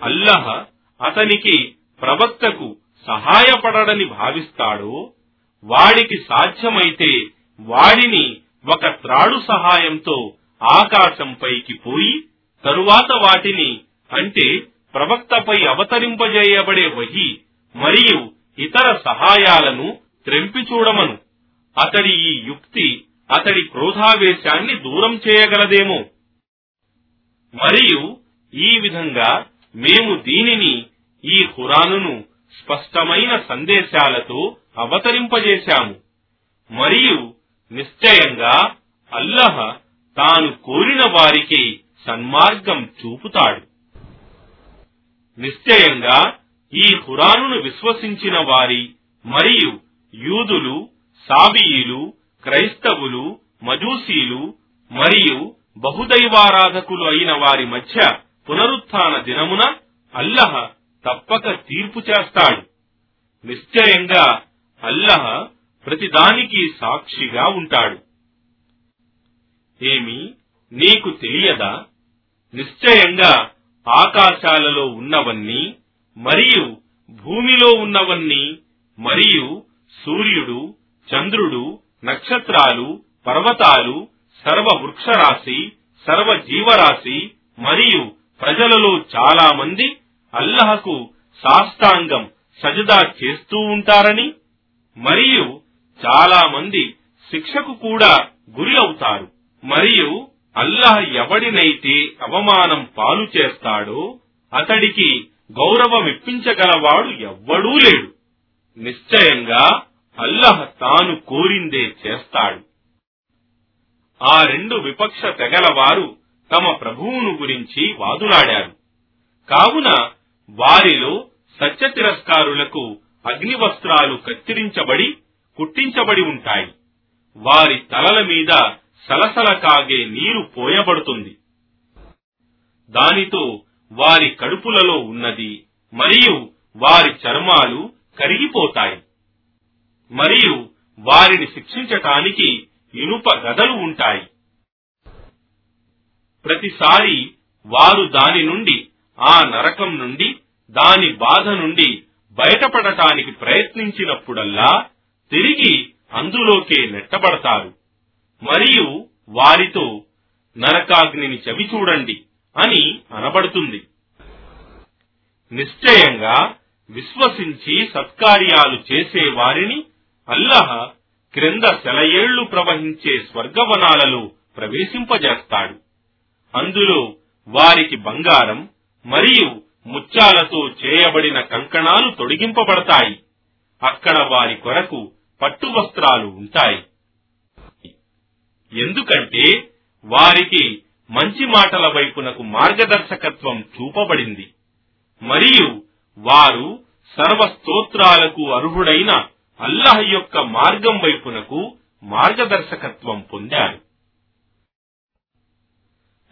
అల్లహ అతనికి ప్రవక్తకు సహాయపడడని భావిస్తాడో వాడికి సాధ్యమైతే వాడిని ఒక త్రాడు సహాయంతో ఆకాశంపైకి పోయి తరువాత వాటిని అంటే ప్రవక్తపై అవతరింపజేయబడే వహి మరియు ఇతర సహాయాలను త్రెంపి చూడమను. అతడి ఈ యుక్తి అతడి క్రోధావేశాన్ని దూరం చేయగలదేమో. మరియు ఈ విధంగా మేము దీనిని ఈ ఖురానును స్పష్టమైన సందేశాలతో అవతరింపజేశాము. మరియు నిశ్చయంగా అల్లహ తాను కోరిన వారికి సన్మార్గం చూపుతాడు. నిశ్చయంగా ఈ ఖురానును విశ్వసించిన వారి మరియు యూదులు సాబియీలు క్రైస్తవులు మజూసీలు మరియు బహుదైవారాధకులు అయిన వారి మధ్య పునరుత్థాన దినమున అల్లహ తప్పక తీర్పు చేస్తాడు. నిశ్చయంగా అల్లహ ప్రతిదానికి సాక్షిగా ఉంటాడు. ఏమి నీకు తెలియదా? నిశ్చయంగా ఆకాశాలలో ఉన్నవన్నీ మరియు భూమిలో ఉన్నవన్నీ మరియు సూర్యుడు చంద్రుడు నక్షత్రాలు పర్వతాలు సర్వ వృక్షరాశి సర్వ జీవరాశి మరియు ప్రజలలో చాలా మంది అల్లహకు సాష్టాంగం సజదా చేస్తూ ఉంటారని మరియు చాలా మంది శిక్షకు కూడా గురి అవుతారు. మరియు అల్లాహ్ ఎవడినైతే అవమానం పాలు చేస్తాడో అతడికి గౌరవమిప్పించగలవాడు ఎవ్వడూ లేడు. నిశ్చయంగా అల్లహ్ తాను కోరిందే చేస్తాడు. ఆ రెండు విపక్ష తెగలవారు తమ ప్రభువును గురించి వాదులాడారు. కావున వారిలో సత్య తిరస్కారులకు అగ్నివస్త్రాలు కత్తిరించబడి కుట్టించబడి ఉంటాయి. వారి తలల మీద సలసల కాగే నీరు పోయబడుతుంది. దానితో వారి కడుపులలో ఉన్నది మరియు వారి చర్మాలు కరిగిపోతాయి. మరియు వారిని శిక్షించటానికి ఇనుప గదలు ఉంటాయి. ప్రతిసారి వారు దాని నుండి ఆ నరకం నుండి దాని బాధ నుండి బయటపడటానికి ప్రయత్నించినప్పుడల్లా తిరిగి అందులోకే నెట్టబడతారు. మరియు వారితో నరకాగ్నిని చవి చూడండి అని అనబడుతుంది. నిశ్చయంగా విశ్వసించి సత్కార్యాలు చేసే వారిని అల్లహ క్రింద సెలయేళ్ళు ప్రవహించే స్వర్గవనాలలో ప్రవేశింపజేస్తాడు. అందులో వారికి బంగారం మరియు ముత్యాలతో చేయబడిన కంకణాలు తొడిగింపబడతాయి. అక్కడ వారి కొరకు పట్టు వస్త్రాలు ఉంటాయి. ఎందుకంటే వారికి మంచి మాటల వైపునకు మార్గదర్శకత్వం చూపబడింది. మరియు వారు సర్వ స్తోత్రాలకు అర్హుడైన అల్లాహ్ యొక్క మార్గం వైపునకు మార్గదర్శకత్వం పొందారు.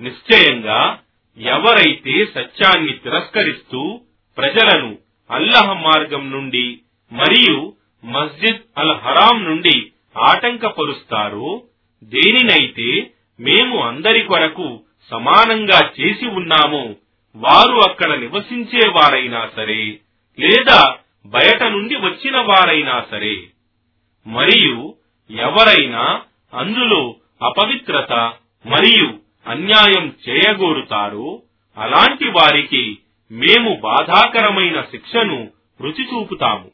నిశ్చయంగా ఎవరైతే సత్యాన్ని తిరస్కరిస్తూ ప్రజలను అల్లహ మార్గం నుండి మరియు మస్జిద్ అల్ హరాం నుండి ఆటంకపరుస్తారో దేనినైతే మేము అందరి కొరకు సమానంగా చేసి ఉన్నామో వారు అక్కడ నివసించే వారైనా సరే లేదా బయట నుండి వచ్చిన వారైనా సరే మరియు ఎవరైనా అందులో అపవిత్రత మరియు అన్యాయం చేయగోరుతారో అలాంటి వారికి మేము బాధాకరమైన శిక్షను రుచి చూపుతాము.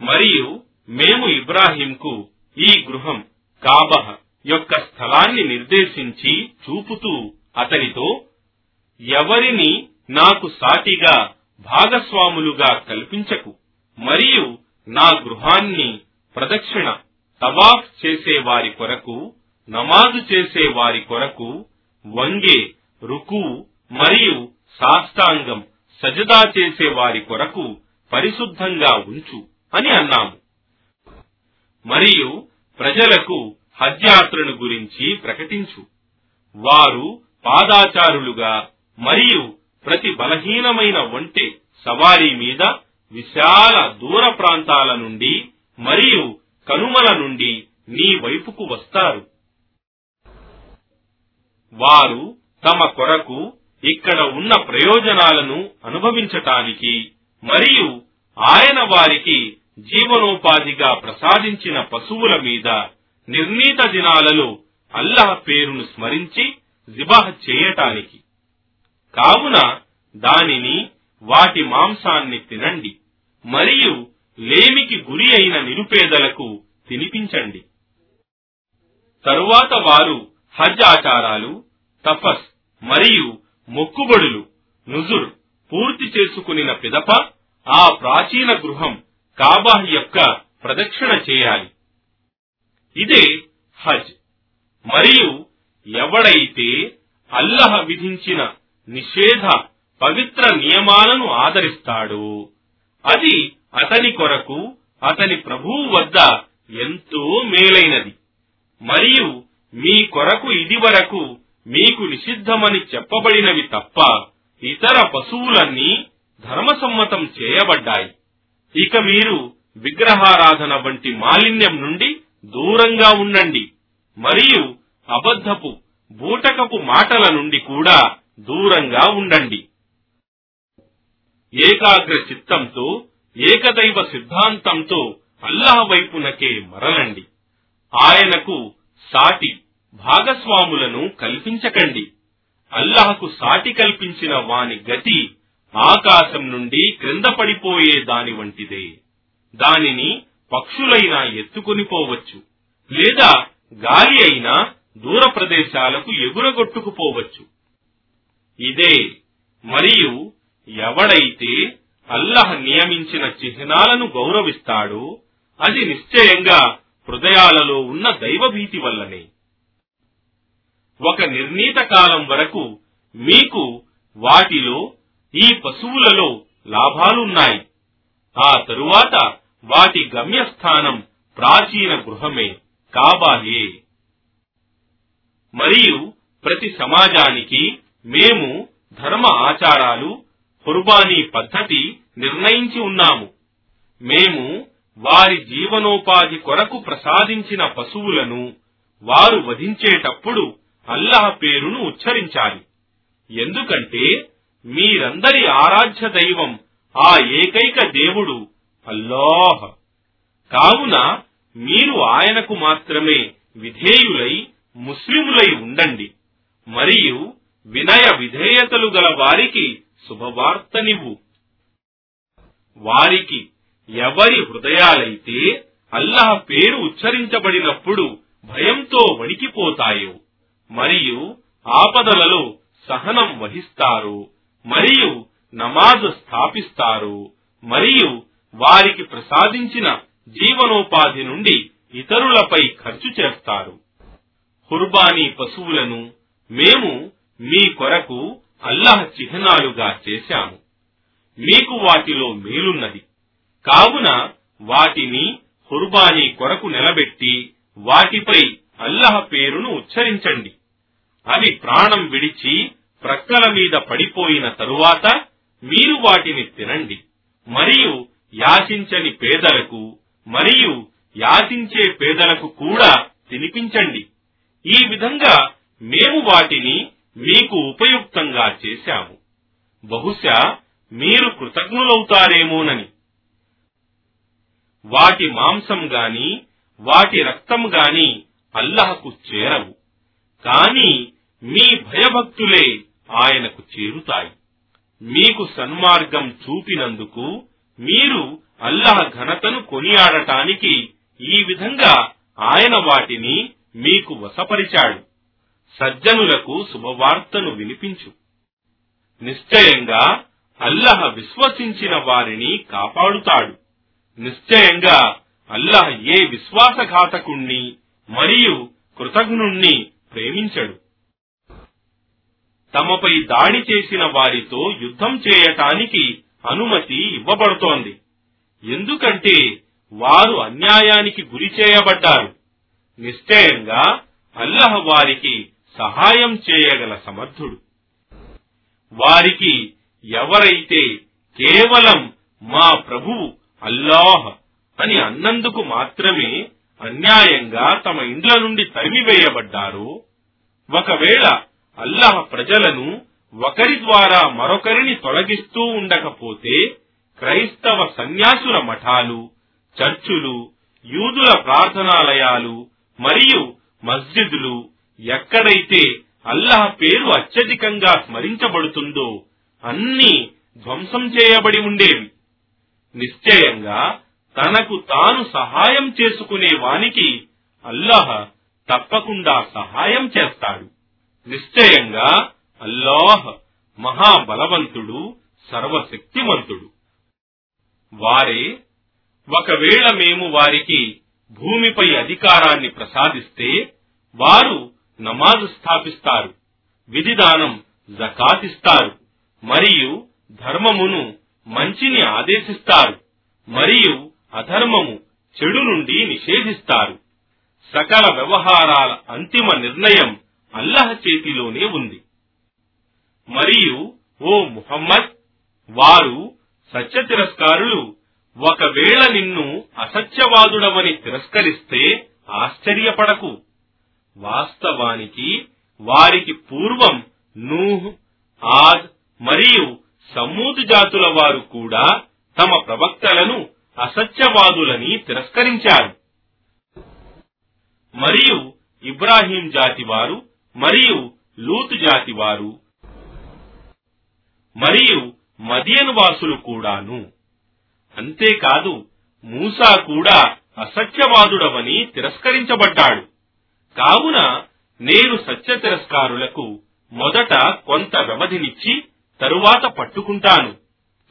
మరియు మేము ఇబ్రాహీంకు ఈ గృహం కాబహ యొక్క స్థలాన్ని నిర్దేశించి చూపుతూ అతనితో ఎవరిని నాకు సాటిగా భాగస్వాములుగా కల్పించకు మరియు నా గృహాన్ని ప్రదక్షిణ తవాఫ్ చేసే వారి కొరకు నమాజు చేసే వారి కొరకు వంగే రుకు మరియు సాష్టాంగం సజదా చేసే వారి కొరకు పరిశుద్ధంగా ఉంచు అని అన్నాము. మరియు ప్రజలకు హజ్ యాత్రను గురించి ప్రకటించు. వారు పాదాచారులుగా మరియు ప్రతి బలహీనమైన ఒంటె సవారీ మీద విశాల దూర ప్రాంతాల నుండి మరియు కనుమల నుండి నీ వైపుకు వస్తారు. వారు తమ కొరకు ఇక్కడ ఉన్న ప్రయోజనాలను అనుభవించటానికి మరియు ఆయన వారికి జీవనోపాధిగా ప్రసాదించిన పశువుల మీద నిర్ణీత దినాలలో అల్లాహ్ పేరును స్మరించి జిబాహ్ చేయటానికి. కావున దానిని వాటి మాంసాన్ని తినండి మరియు లేమికి గురి అయిన నిరుపేదలకు తినిపించండి. తరువాత వారు హజ్ ఆచారాలు తపస్ మరియు మొక్కుబడులు నుజుర్ పూర్తి చేసుకునిన పిదప ఆ ప్రాచీన గృహం కాబా యొక్క ప్రదక్షిణ చేయాలి. ఇదే హజ్. మరియు ఎవడైతే అల్లహ విధించిన నిషేధ పవిత్ర నియమాలను ఆదరిస్తాడు అది అతని కొరకు అతని ప్రభువు వద్ద ఎంతో మేలైనది. మరియు మీ కొరకు ఇదివరకు మీకు నిషిద్ధమని చెప్పబడినవి తప్ప ఇతర పశువులన్నీ ధర్మసమ్మతం చేయబడ్డాయి. ఇక మీరు విగ్రహారాధన వంటి మాలిన్యం నుండి దూరంగా ఉండండి. మరియు అబద్ధపు బూటకపు మాటల నుండి కూడా దూరంగా ఉండండి. ఏకాగ్ర చిత్తంతో ఏకదైవ సిద్ధాంతంతో అల్లాహ్ వైపునకే మరలండి. ఆయనకు సాటి భాగస్వాములను కల్పించకండి. అల్లాహకు సాటి కల్పించిన వాని గతి ఆకాశం నుండి క్రింద పడిపోయే దాని వంటిదే. దానిని పక్షులైనా ఎత్తుకుని పోవచ్చు లేదా గాలి అయినా దూర ప్రదేశాలకు ఎగురగొట్టుకుపోవచ్చు. ఇదే మరియు ఎవడైతే అల్లహ నియమించిన చిహ్నాలను గౌరవిస్తాడో అది నిశ్చయంగా హృదయాలలో ఉన్న దైవభీతి వల్లనే. ఒక నిర్ణీత కాలం వరకు మీకు వాటిలో ఈ పశువులలో లాభాలున్నాయి. ఆ తరువాత వాటి గమ్యస్థానం ప్రాచీన గృహమే కాబాయే మరియు ప్రతి సమాజానికి మేము ధర్మ ఆచారాలు కుర్బానీ పద్ధతి నిర్ణయించి ఉన్నాము. మేము వారి జీవనోపాధి కొరకు ప్రసాదించిన పశువులను వారు వధించేటప్పుడు అల్లాహ్ పేరును ఉచ్చరించాలి. ఎందుకంటే మీరందరి ఆరాధ్య దైవం ఆ ఏకైక దేవుడు అల్లాహ్. కావున మీరు ఆయనకు మాత్రమే విధేయులై ముస్లిములై ఉండండి. మరియు వినయ విధేయతలు గల వారికి శుభవార్తనివ్వు. వారికి ఎవరి హృదయాలైతే అల్లాహ్ పేరు ఉచ్చరించబడినప్పుడు భయంతో వణికిపోతాయో మరియు ఆపదలలో సహనం వహిస్తారు. మరియు నమాజు స్థాపిస్తారు మరియు వారికి ప్రసాదించిన జీవనోపాధి నుండి ఇతరులపై ఖర్చు చేస్తారు. హుర్బానీ పశువులను మేము మీ కొరకు అల్లాహ్ చిహ్నాలుగా చేశాము. మీకు వాటిలో మేలున్నది. కావున వాటిని హుర్బానీ కొరకు నిలబెట్టి వాటిపై అల్లహ పేరును ఉచ్చరించండి. అవి ప్రాణం విడిచి ప్రక్కల మీద పడిపోయిన తరువాత మీరు వాటిని తినండి. మరియు యాచించని పేదలకు మరియు యాచించే పేదలకు కూడా తినిపించండి. ఈ విధంగా మేము వాటిని మీకు ఉపయుక్తంగా చేశాము. బహుశా మీరు కృతజ్ఞులవుతారేమోనని. వాటి మాంసం గాని వాటి రక్తం గాని అల్లహకు చేరవు. కాని మీ భయభక్తులే ఆయనకు చేరుతాయి. మీకు సన్మార్గం చూపినందుకు మీరు అల్లహ ఘనతను కొనియాడటానికి ఈ విధంగా ఆయన వాటిని మీకు వశపరిచాడు. సజ్జనులకు శుభవార్తను వినిపించు. నిశ్చయంగా అల్లహ విశ్వసించిన వారిని కాపాడుతాడు. నిశ్చయంగా అల్లహ ఏ విశ్వాసఘాతకుణ్ణి మరియు కృతజ్ఞుణ్ణి ప్రేమించడు. తమపై దాడి చేసిన వారితో యుద్ధం చేయటానికి అనుమతి ఇవ్వబడుతోంది. ఎందుకంటే వారు అన్యాయానికి గురి చేయబడ్డారు. నిశ్చయంగా అల్లహ వారికి సహాయం చేయగల సమర్థుడు. వారికి ఎవరైతే కేవలం మా ప్రభువు అల్లాహ్ అని అన్నందుకు మాత్రమే అన్యాయంగా తమ ఇండ్ల నుండి తరిమివేయబడ్డారో ఒకవేళ అల్లాహ్ ప్రజలను ఒకరి ద్వారా మరొకరిని తొలగిస్తూ ఉండకపోతే క్రైస్తవ సన్యాసుల మఠాలు చర్చులు యూదుల ప్రార్థనాలయాలు మరియు మస్జిదులు ఎక్కడైతే అల్లహ పేరు అత్యధికంగా స్మరించబడుతుందో అన్నీ ధ్వంసం చేయబడి ఉండేవి. నిశ్చయంగా తనకు తాను సహాయం చేసుకునే వానికి అల్లాహ తప్పకుండా సహాయం చేస్తాడు. నిశ్చయంగా అల్లాహ్ మహాబలవంతుడు సర్వశక్తిమంతుడు. వారే ఒకవేళ మేము వారికి భూమిపై అధికారాన్ని ప్రసాదిస్తే వారు నమాజ్ స్థాపిస్తారు విధిదానం జకాతిస్తారు మరియు ధర్మమును మంచిని ఆదేశిస్తారు మరియు అధర్మము చెడు నుండి నిషేధిస్తారు. సకల వ్యవహారాల అంతిమ నిర్ణయం అల్లహ చేతిలోనే ఉంది. మరియు ఓ ముహమ్మద్ వారు సత్య తిరస్కారులు. ఒకవేళ నిన్ను అసత్యవాదుడవని తిరస్కరిస్తే ఆశ్చర్యపడకు. వాస్తవానికి వారికి పూర్వం నూహ్ ఆద్ మరియు సమూదు జాతుల వారు కూడా తమ ప్రవక్తలను అసత్యవాదులని తిరస్కరించారు. మరియు ఇబ్రాహీం జాతి వారు మరియు లూతు జాతి వారు మరియు మదియను వాసులు కూడాను. అంతేకాదు మూసా కూడా అసత్యవాదుడవని తిరస్కరించబడ్డాడు. కావున నేను సత్య తిరస్కారులకు మొదట కొంత వ్యవధినిచ్చి తరువాత పట్టుకుంటాను.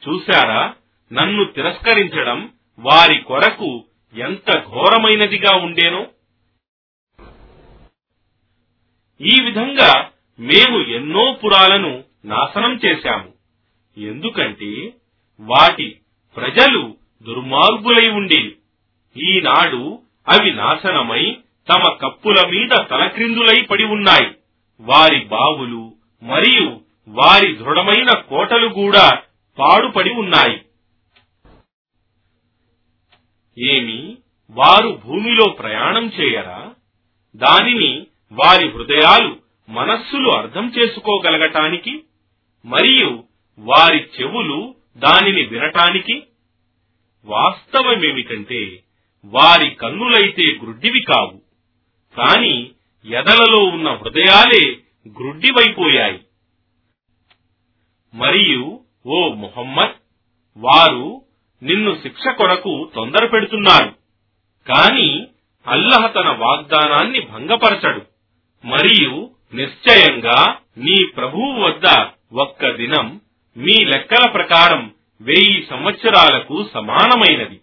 చూశారా? నన్ను తిరస్కరించడం వారి కొరకు ఎంత ఘోరమైనదిగా ఉండేనో? ఈ విధంగా మేము ఎన్నో పురాలను నాశనం చేశాము. ఎందుకంటే వాటి ప్రజలు దుర్మార్గులై ఉండేవి. ఈనాడు అవి నాశనమై తమ కప్పుల మీద తలక్రిందులై పడి ఉన్నాయి. వారి బావులు మరియు వారి దృఢమైన కోటలు కూడా పాడుపడి ఉన్నాయి. ఏమి వారు భూమిలో ప్రయాణం చేయరా? దానిని వారి హృదయాలు మనస్సులు అర్థం చేసుకోగలగటానికి మరియు వారి చెవులు దానిని వినటానికి వాస్తవమేమిటంటే వారి కన్నులైతే గ్రుడ్డివి కావు. కాని ఎదలలో ఉన్న హృదయాలే గ్రుడ్డివైపోయాయి. మరియు ఓ మొహమ్మద్ వారు నిన్ను శిక్ష కొరకు తొందర పెడుతున్నారు కాని అల్లహ తన వాగ్దానాన్ని భంగపరచడు. మరియు నిశ్చయంగా నీ ప్రభువు వద్ద ఒక్క దినం మీ లెక్కల ప్రకారం వెయ్యి సంవత్సరాలకు సమానమైనది.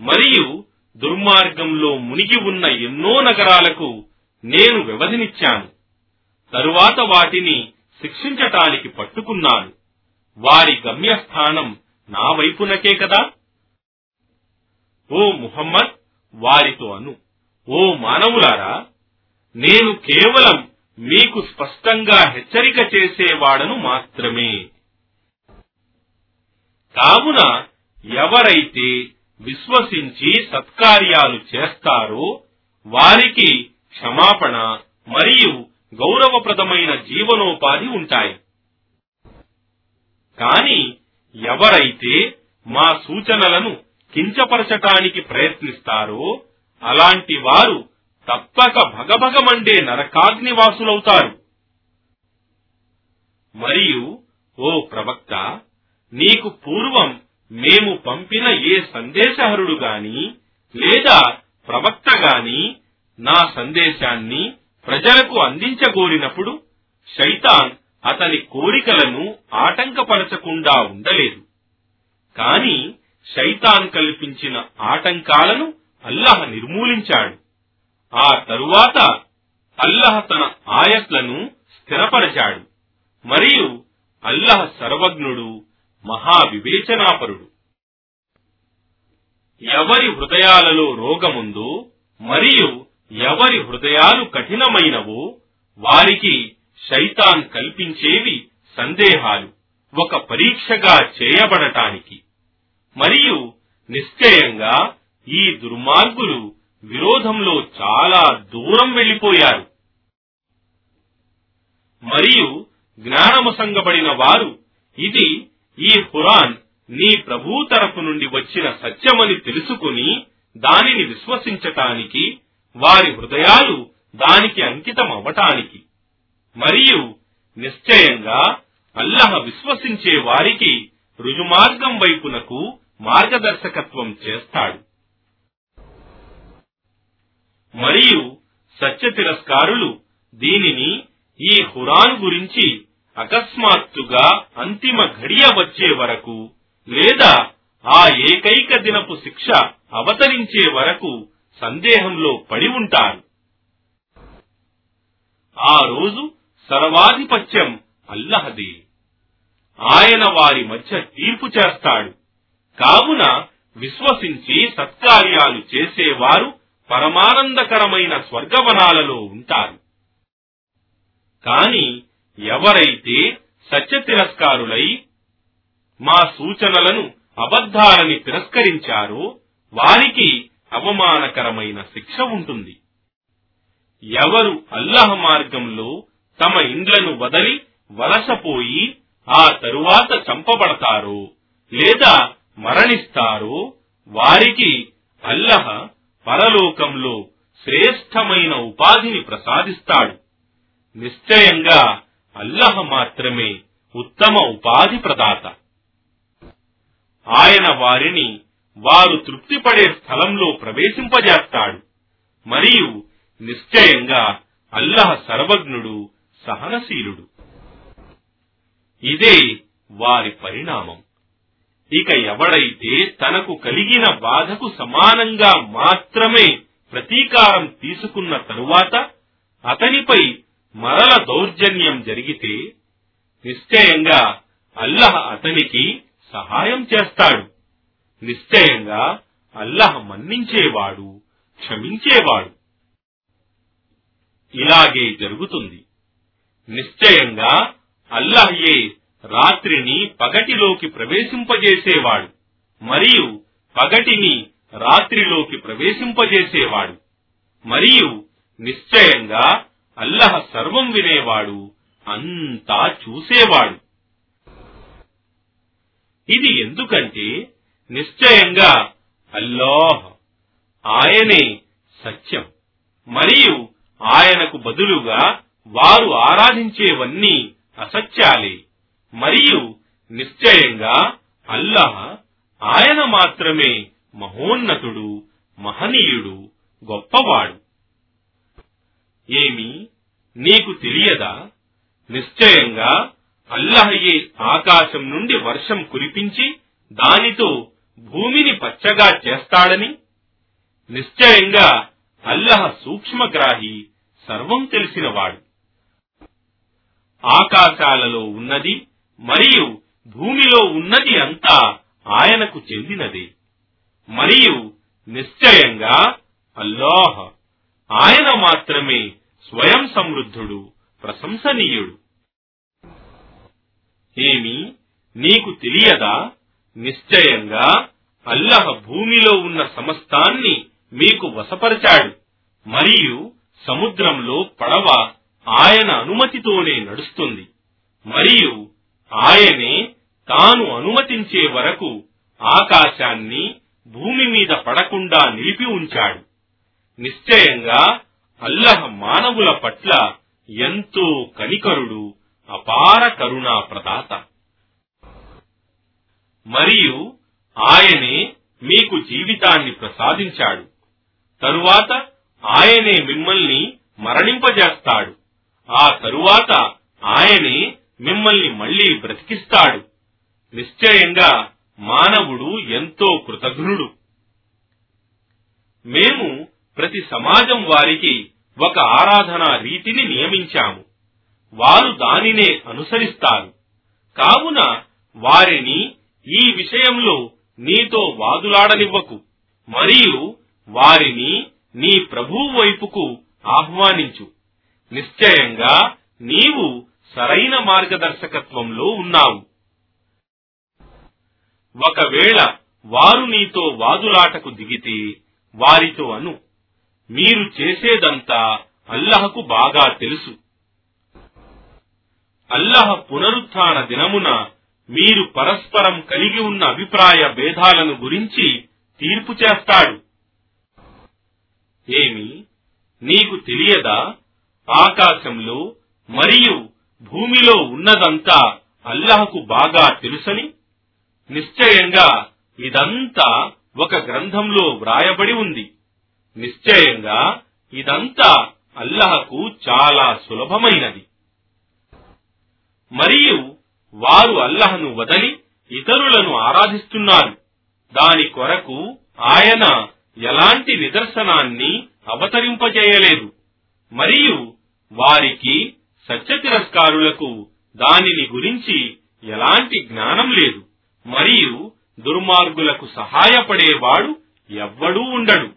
మరియు దుర్మార్గంలో మునిగి ఉన్న ఎన్నో నగరాలకు నేను వ్యవధినిచ్చాను. తరువాత వాటిని శిక్షించటానికి పట్టుకున్నాను. వారి గమ్యస్థానం నా వైపునకే కదా? ఓ ముహమ్మద్ వారితో అను. ఓ మానవులారా నేను కేవలం మీకు స్పష్టంగా హెచ్చరిక చేసేవాడను మాత్రమే. కావున ఎవరైతే విశ్వసించి సత్కార్యాలు చేస్తారో వారికి క్షమాపణ మరియు గౌరవప్రదమైన జీవనోపాధి ఉంటాయి. కాని ఎవరైతే మా సూచనలను కించపరచటానికి ప్రయత్నిస్తారో అలాంటి వారు తప్పక భగభగమండే నరకాగ్నివాసులవుతారు. మరియు ఓ ప్రవక్త నీకు పూర్వం మేము పంపిన ఏ సందేశహరుడు గాని లేదా ప్రవక్త గాని నా సందేశాన్ని ప్రజలకు అందించగోరినప్పుడు శైతాన్ అతని కోరికలను ఆటంకపరచకుండా ఉండలేదు. కాని శైతాన్ కల్పించిన ఆటంకాలను అల్లహ నిర్మూలించాడు. ఆ తరువాత అల్లహ తన ఆయత్లను స్థిరపరచాడు. మరియు అల్లహ సర్వజ్ఞుడు మహావివేచనాపరుడు. ఎవరి హృదయాలలో రోగముందో మరియు ఎవరి హృదయాలు కఠినమైనవో వారికి శైతాన్ కల్పించేవి సందేహాలు. ఒక పరీక్షగా చేయబడటానికి. మరియు నిశ్చయంగా ఈ దుర్మార్గులు విరోధంలో చాలా దూరం వెళ్ళిపోయారు మరియు జ్ఞానముసంగబడిన వారు ఇది ఈ ఖురాన్ నీ ప్రభు తరపు నుండి వచ్చిన సత్యమని తెలుసుకుని దానిని విశ్వసించటానికి వారి హృదయాలు దానికి అంకితం అవటానికి మరియు నిశ్చయంగా అల్లహ విశ్వసించే వారికి రుజుమార్గం వైపునకు మార్గదర్శకత్వం చేస్తాడు. మరియు సత్య తిరస్కారులు దీనిని ఈ హురాన్ గురించి అకస్మాత్తుగా అంతిమ ఘడియ వచ్చే వరకు లేదా ఆ ఏకైక దినపు శిక్ష అవతరించే వరకు సందేహంలో పడి ఉంటారు. ఆ రోజు సర్వాధిపత్యం అల్లహదే. ఆయన వారి మధ్య తీర్పు చేస్తాడు. కావున విశ్వసించి సత్కార్యాలు చేసేవారు పరమానందకరమైన స్వర్గవనాలలో ఉంటారు. కాని ఎవరైతే సత్య తిరస్కారులై మా సూచనలను అబద్ధాలని తిరస్కరించారో వారికి అవమానకరమైన శిక్ష ఉంటుంది. ఎవరు అల్లహ మార్గంలో తమ ఇండ్లను వదలి వలసపోయి ఆ తరువాత చంపబడతారో లేదా మరణిస్తారో వారికి అల్లహ పరలోకంలో శ్రేష్టమైన ఉపాధిని ప్రసాదిస్తాడు. నిశ్చయంగా అల్లహ మాత్రమే ఉత్తమ ఉపాధి ప్రదాత. ఆయన వారిని వారు తృప్తిపడే స్థలంలో ప్రవేశింపజేస్తాడు. మరియు నిశ్చయంగా అల్లహ సర్వజ్ఞుడు సహనశీలుడు. ఇదే వారి పరిణామం. ఇక ఎవడైతే తనకు కలిగిన బాధకు సమానంగా మాత్రమే ప్రతీకారం తీసుకున్న తరువాత అతనిపై మరల దౌర్జన్యం జరిగితే నిశ్చయంగా అల్లహ అతనికి సహాయం చేస్తాడు. నిశ్చయంగా అల్లహ మన్నించేవాడు క్షమించేవాడు. ఇలాగే జరుగుతుంది. నిశ్చయంగా అల్లహయే రాత్రిని పగటిలోకి ప్రవేశింపజేసేవాడు. మరియు పగటిని రాత్రిలోకి ప్రవేశింపజేసేవాడు. మరియు నిశ్చయంగా అల్లహ సర్వం వినేవాడు అంతా చూసేవాడు. ఇది ఎందుకంటే నిశ్చయంగా అల్లాహ్ ఆయనే సత్యం. మరియు ఆయనకు బదులుగా వారు ఆరాధించేవన్నీ అసత్యాలే. మరియు నిశ్చయంగా అల్లాహ్ ఆయన మాత్రమే మహోన్నతుడు మహనీయుడు గొప్పవాడు. ఏమి నీకు తెలియదా? నిశ్చయంగా అల్లహయే ఆకాశం నుండి వర్షం కురిపించి దానితో భూమిని పచ్చగా చేస్తాడని? నిశ్చయంగా అల్లహ సూక్ష్మగ్రాహి సర్వం తెలిసినవాడు ఆకాశాలలో ఉన్నది మరియు భూమిలో ఉన్నది అంతా ఆయనకు చెందినది. మరియు నిశ్చయంగా అల్లాహ్ ఆయన మాత్రమే స్వయం సమృద్ధుడు ప్రశంసనీయుడు. ఏమి నీకు తెలియదా? నిశ్చయంగా అల్లహ భూమిలో ఉన్న సమస్తాన్ని మీకు వశపరిచాడు. మరియు సముద్రంలో పడవ ఆయన అనుమతితోనే నడుస్తుంది. మరియు ఆయనే తాను అనుమతించే వరకు ఆకాశాన్ని భూమి మీద పడకుండా నిలిపి ఉంచాడు. నిశ్చయంగా అల్లహ మానవుల పట్ల ఎంతో కనికరుడు అపార కరుణా ప్రదాత మరియు ఆయనే మీకు జీవితాన్ని ప్రసాదించాడు. తరువాత ఆయనే మిమ్మల్ని మరణింపజేస్తాడు. ఆ తరువాత ఆయనే మిమ్మల్ని మళ్ళీ బ్రతికిస్తాడు. నిశ్చయంగా మానవుడు ఎంతో కృతజ్ఞుడు. మేము ప్రతి సమాజం వారికి ఒక ఆరాధనా రీతిని నియమించాము. వారు దానినే అనుసరిస్తారు. కావున వారిని ఈ విషయంలో నీతో వాదులాడనివ్వకు మరియు వారిని నీ ప్రభువు వైపుకు ఆహ్వానించు. నిశ్చయంగా నీవు సరైన మార్గదర్శకత్వంలో ఉన్నావు. ఒకవేళ వారు నీతో వాదులాటకు దిగితే వారితో అను. మీరు చేసేదంతా అల్లహకు బాగా తెలుసు. అల్లహ పునరుత్న దినమున మీరు పరస్పరం కలిగి ఉన్న అభిప్రాయ భేదాలను గురించి తీర్పు చేస్తాడు. ఏమి? నీకు తెలియదా? ఆకాశంలో మరియు భూమిలో ఉన్నదంతా అల్లాహకు బాగా తెలుసని నిశ్చయంగా ఇదంతా ఒక గ్రంథంలో వ్రాయబడి ఉంది. నిశ్చయంగా ఇదంతా అల్లహకు చాలా సులభమైనది. మరియు వారు అల్లహను వదలి ఇతరులను ఆరాధిస్తున్నారు. దాని కొరకు ఆయన ఎలాంటి నిదర్శనాన్ని అవతరింపజేయలేదు. మరియు వారికి సత్య తిరస్కారులకు దానిని గురించి ఎలాంటి జ్ఞానం లేదు. మరియు దుర్మార్గులకు సహాయపడేవాడు ఎవ్వడూ ఉండడు.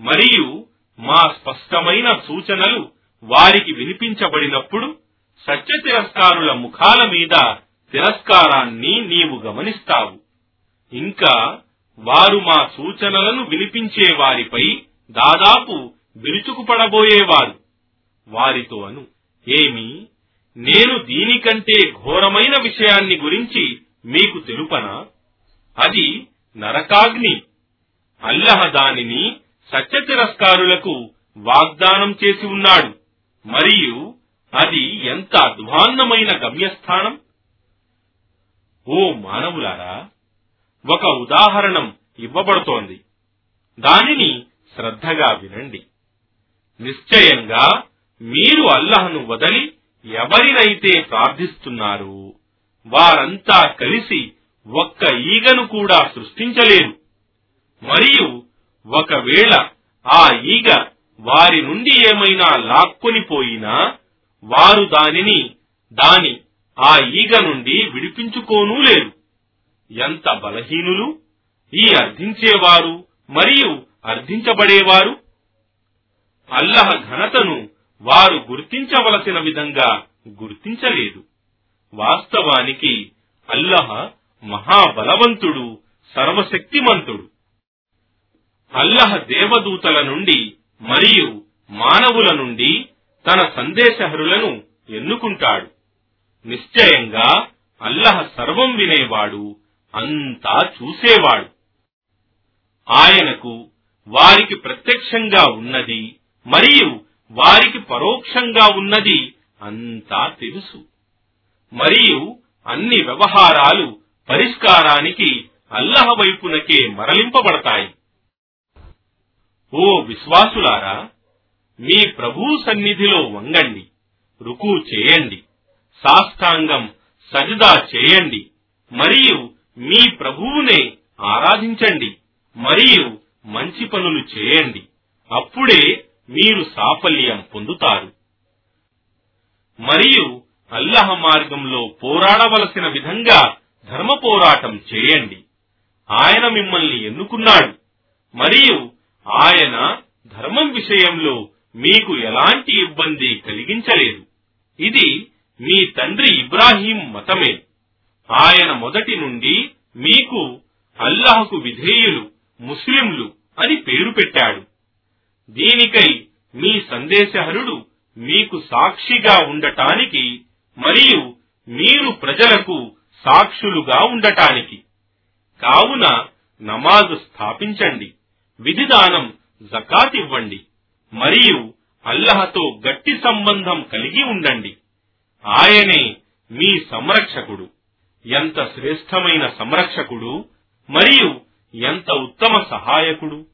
మరియు మా స్పష్టమైన సూచనలు వారికి వినిపించబడినప్పుడు సత్య తిరస్కారుల ముఖాల మీద తిరస్కారాన్ని నీవు గమనిస్తావు. ఇంకా వారు మా సూచనలను వినిపించే వారిపై దాదాపు విరుచుకుపడబోయేవారు. వారితో అను ఏమి? నేను దీనికంటే ఘోరమైన విషయాన్ని గురించి మీకు తెలుపనా? అది నరకాగ్ని. అల్లహ దానిని సత్య తిరస్కారులకు వాగ్దానం చేసి ఉన్నాడు. మరియు అది ఎంత అధ్వాన్నమైన గమ్యస్థానం? ఓ మానవులారా ఒక ఉదాహరణం ఇవ్వబడుతోంది. దానిని శ్రద్ధగా వినండి. నిశ్చయంగా మీరు అల్లహను వదలి ఎవరినైతే ప్రార్థిస్తున్నారు వారంతా కలిసి ఒక్క ఈగను కూడా సృష్టించలేరు. మరియు ఒకవేళ ఆ ఈగ వారి నుండి ఏమైనా లాక్కొని పోయినా వారు దానిని దాని ఆ ఈగ నుండి విడిపించుకోనూ లేరు. ఎంత బలహీనులు! ఈ అర్థించేవారు మరియు అర్థించబడేవారు! అల్లహ ఘనతను వారు గుర్తించవలసిన విధంగా గుర్తించలేదు. వాస్తవానికి అల్లహ మహాబలవంతుడు సర్వశక్తిమంతుడు. అల్లహ దేవదూతల నుండి మరియు మానవుల నుండి తన సందేశహరులను ఎన్నుకుంటాడు. నిశ్చయంగా అల్లహ సర్వం వినేవాడు అంతా చూసేవాడు. ఆయనకు వారికి ప్రత్యక్షంగా ఉన్నది మరియు వారికి పరోక్షంగా ఉన్నది అంతా తెలుసు. మరియు అన్ని వ్యవహారాలు పరిష్కారానికి అల్లహ వైపునకే మరలింపబడతాయి. ఓ విశ్వాసులారా మీ ప్రభు సన్నిధిలో వంగండి రుకు చేయండి సాష్టాంగం సజదా చేయండి మరియు మీ ప్రభువునే ఆరాధించండి మరియు మంచి పనులు చేయండి. అప్పుడే మీరు సాఫల్యం పొందుతారు. మరియు అల్లహ మార్గంలో పోరాడవలసిన విధంగా ధర్మ పోరాటం చేయండి. ఆయన మిమ్మల్ని ఎన్నుకున్నాడు. మరియు ఆయన ధర్మం విషయంలో మీకు ఎలాంటి ఇబ్బంది కలిగించలేదు. ఇది మీ తండ్రి ఇబ్రాహీం మతమే. ఆయన మొదటి నుండి మీకు అల్లాహకు విధేయులు ముస్లింలు అని పేరు పెట్టాడు. దీనికై మీ సందేశహరుడు మీకు సాక్షిగా ఉండటానికి మరియు మీరు ప్రజలకు సాక్షులుగా ఉండటానికి. కావున నమాజ్ స్థాపించండి. విధిదానం జకాత్ ఇవ్వండి మరియు అల్లహతో గట్టి సంబంధం కలిగి ఉండండి. ఆయనే మీ సంరక్షకుడు. ఎంత శ్రేష్టమైన సంరక్షకుడు మరియు ఎంత ఉత్తమ సహాయకుడు.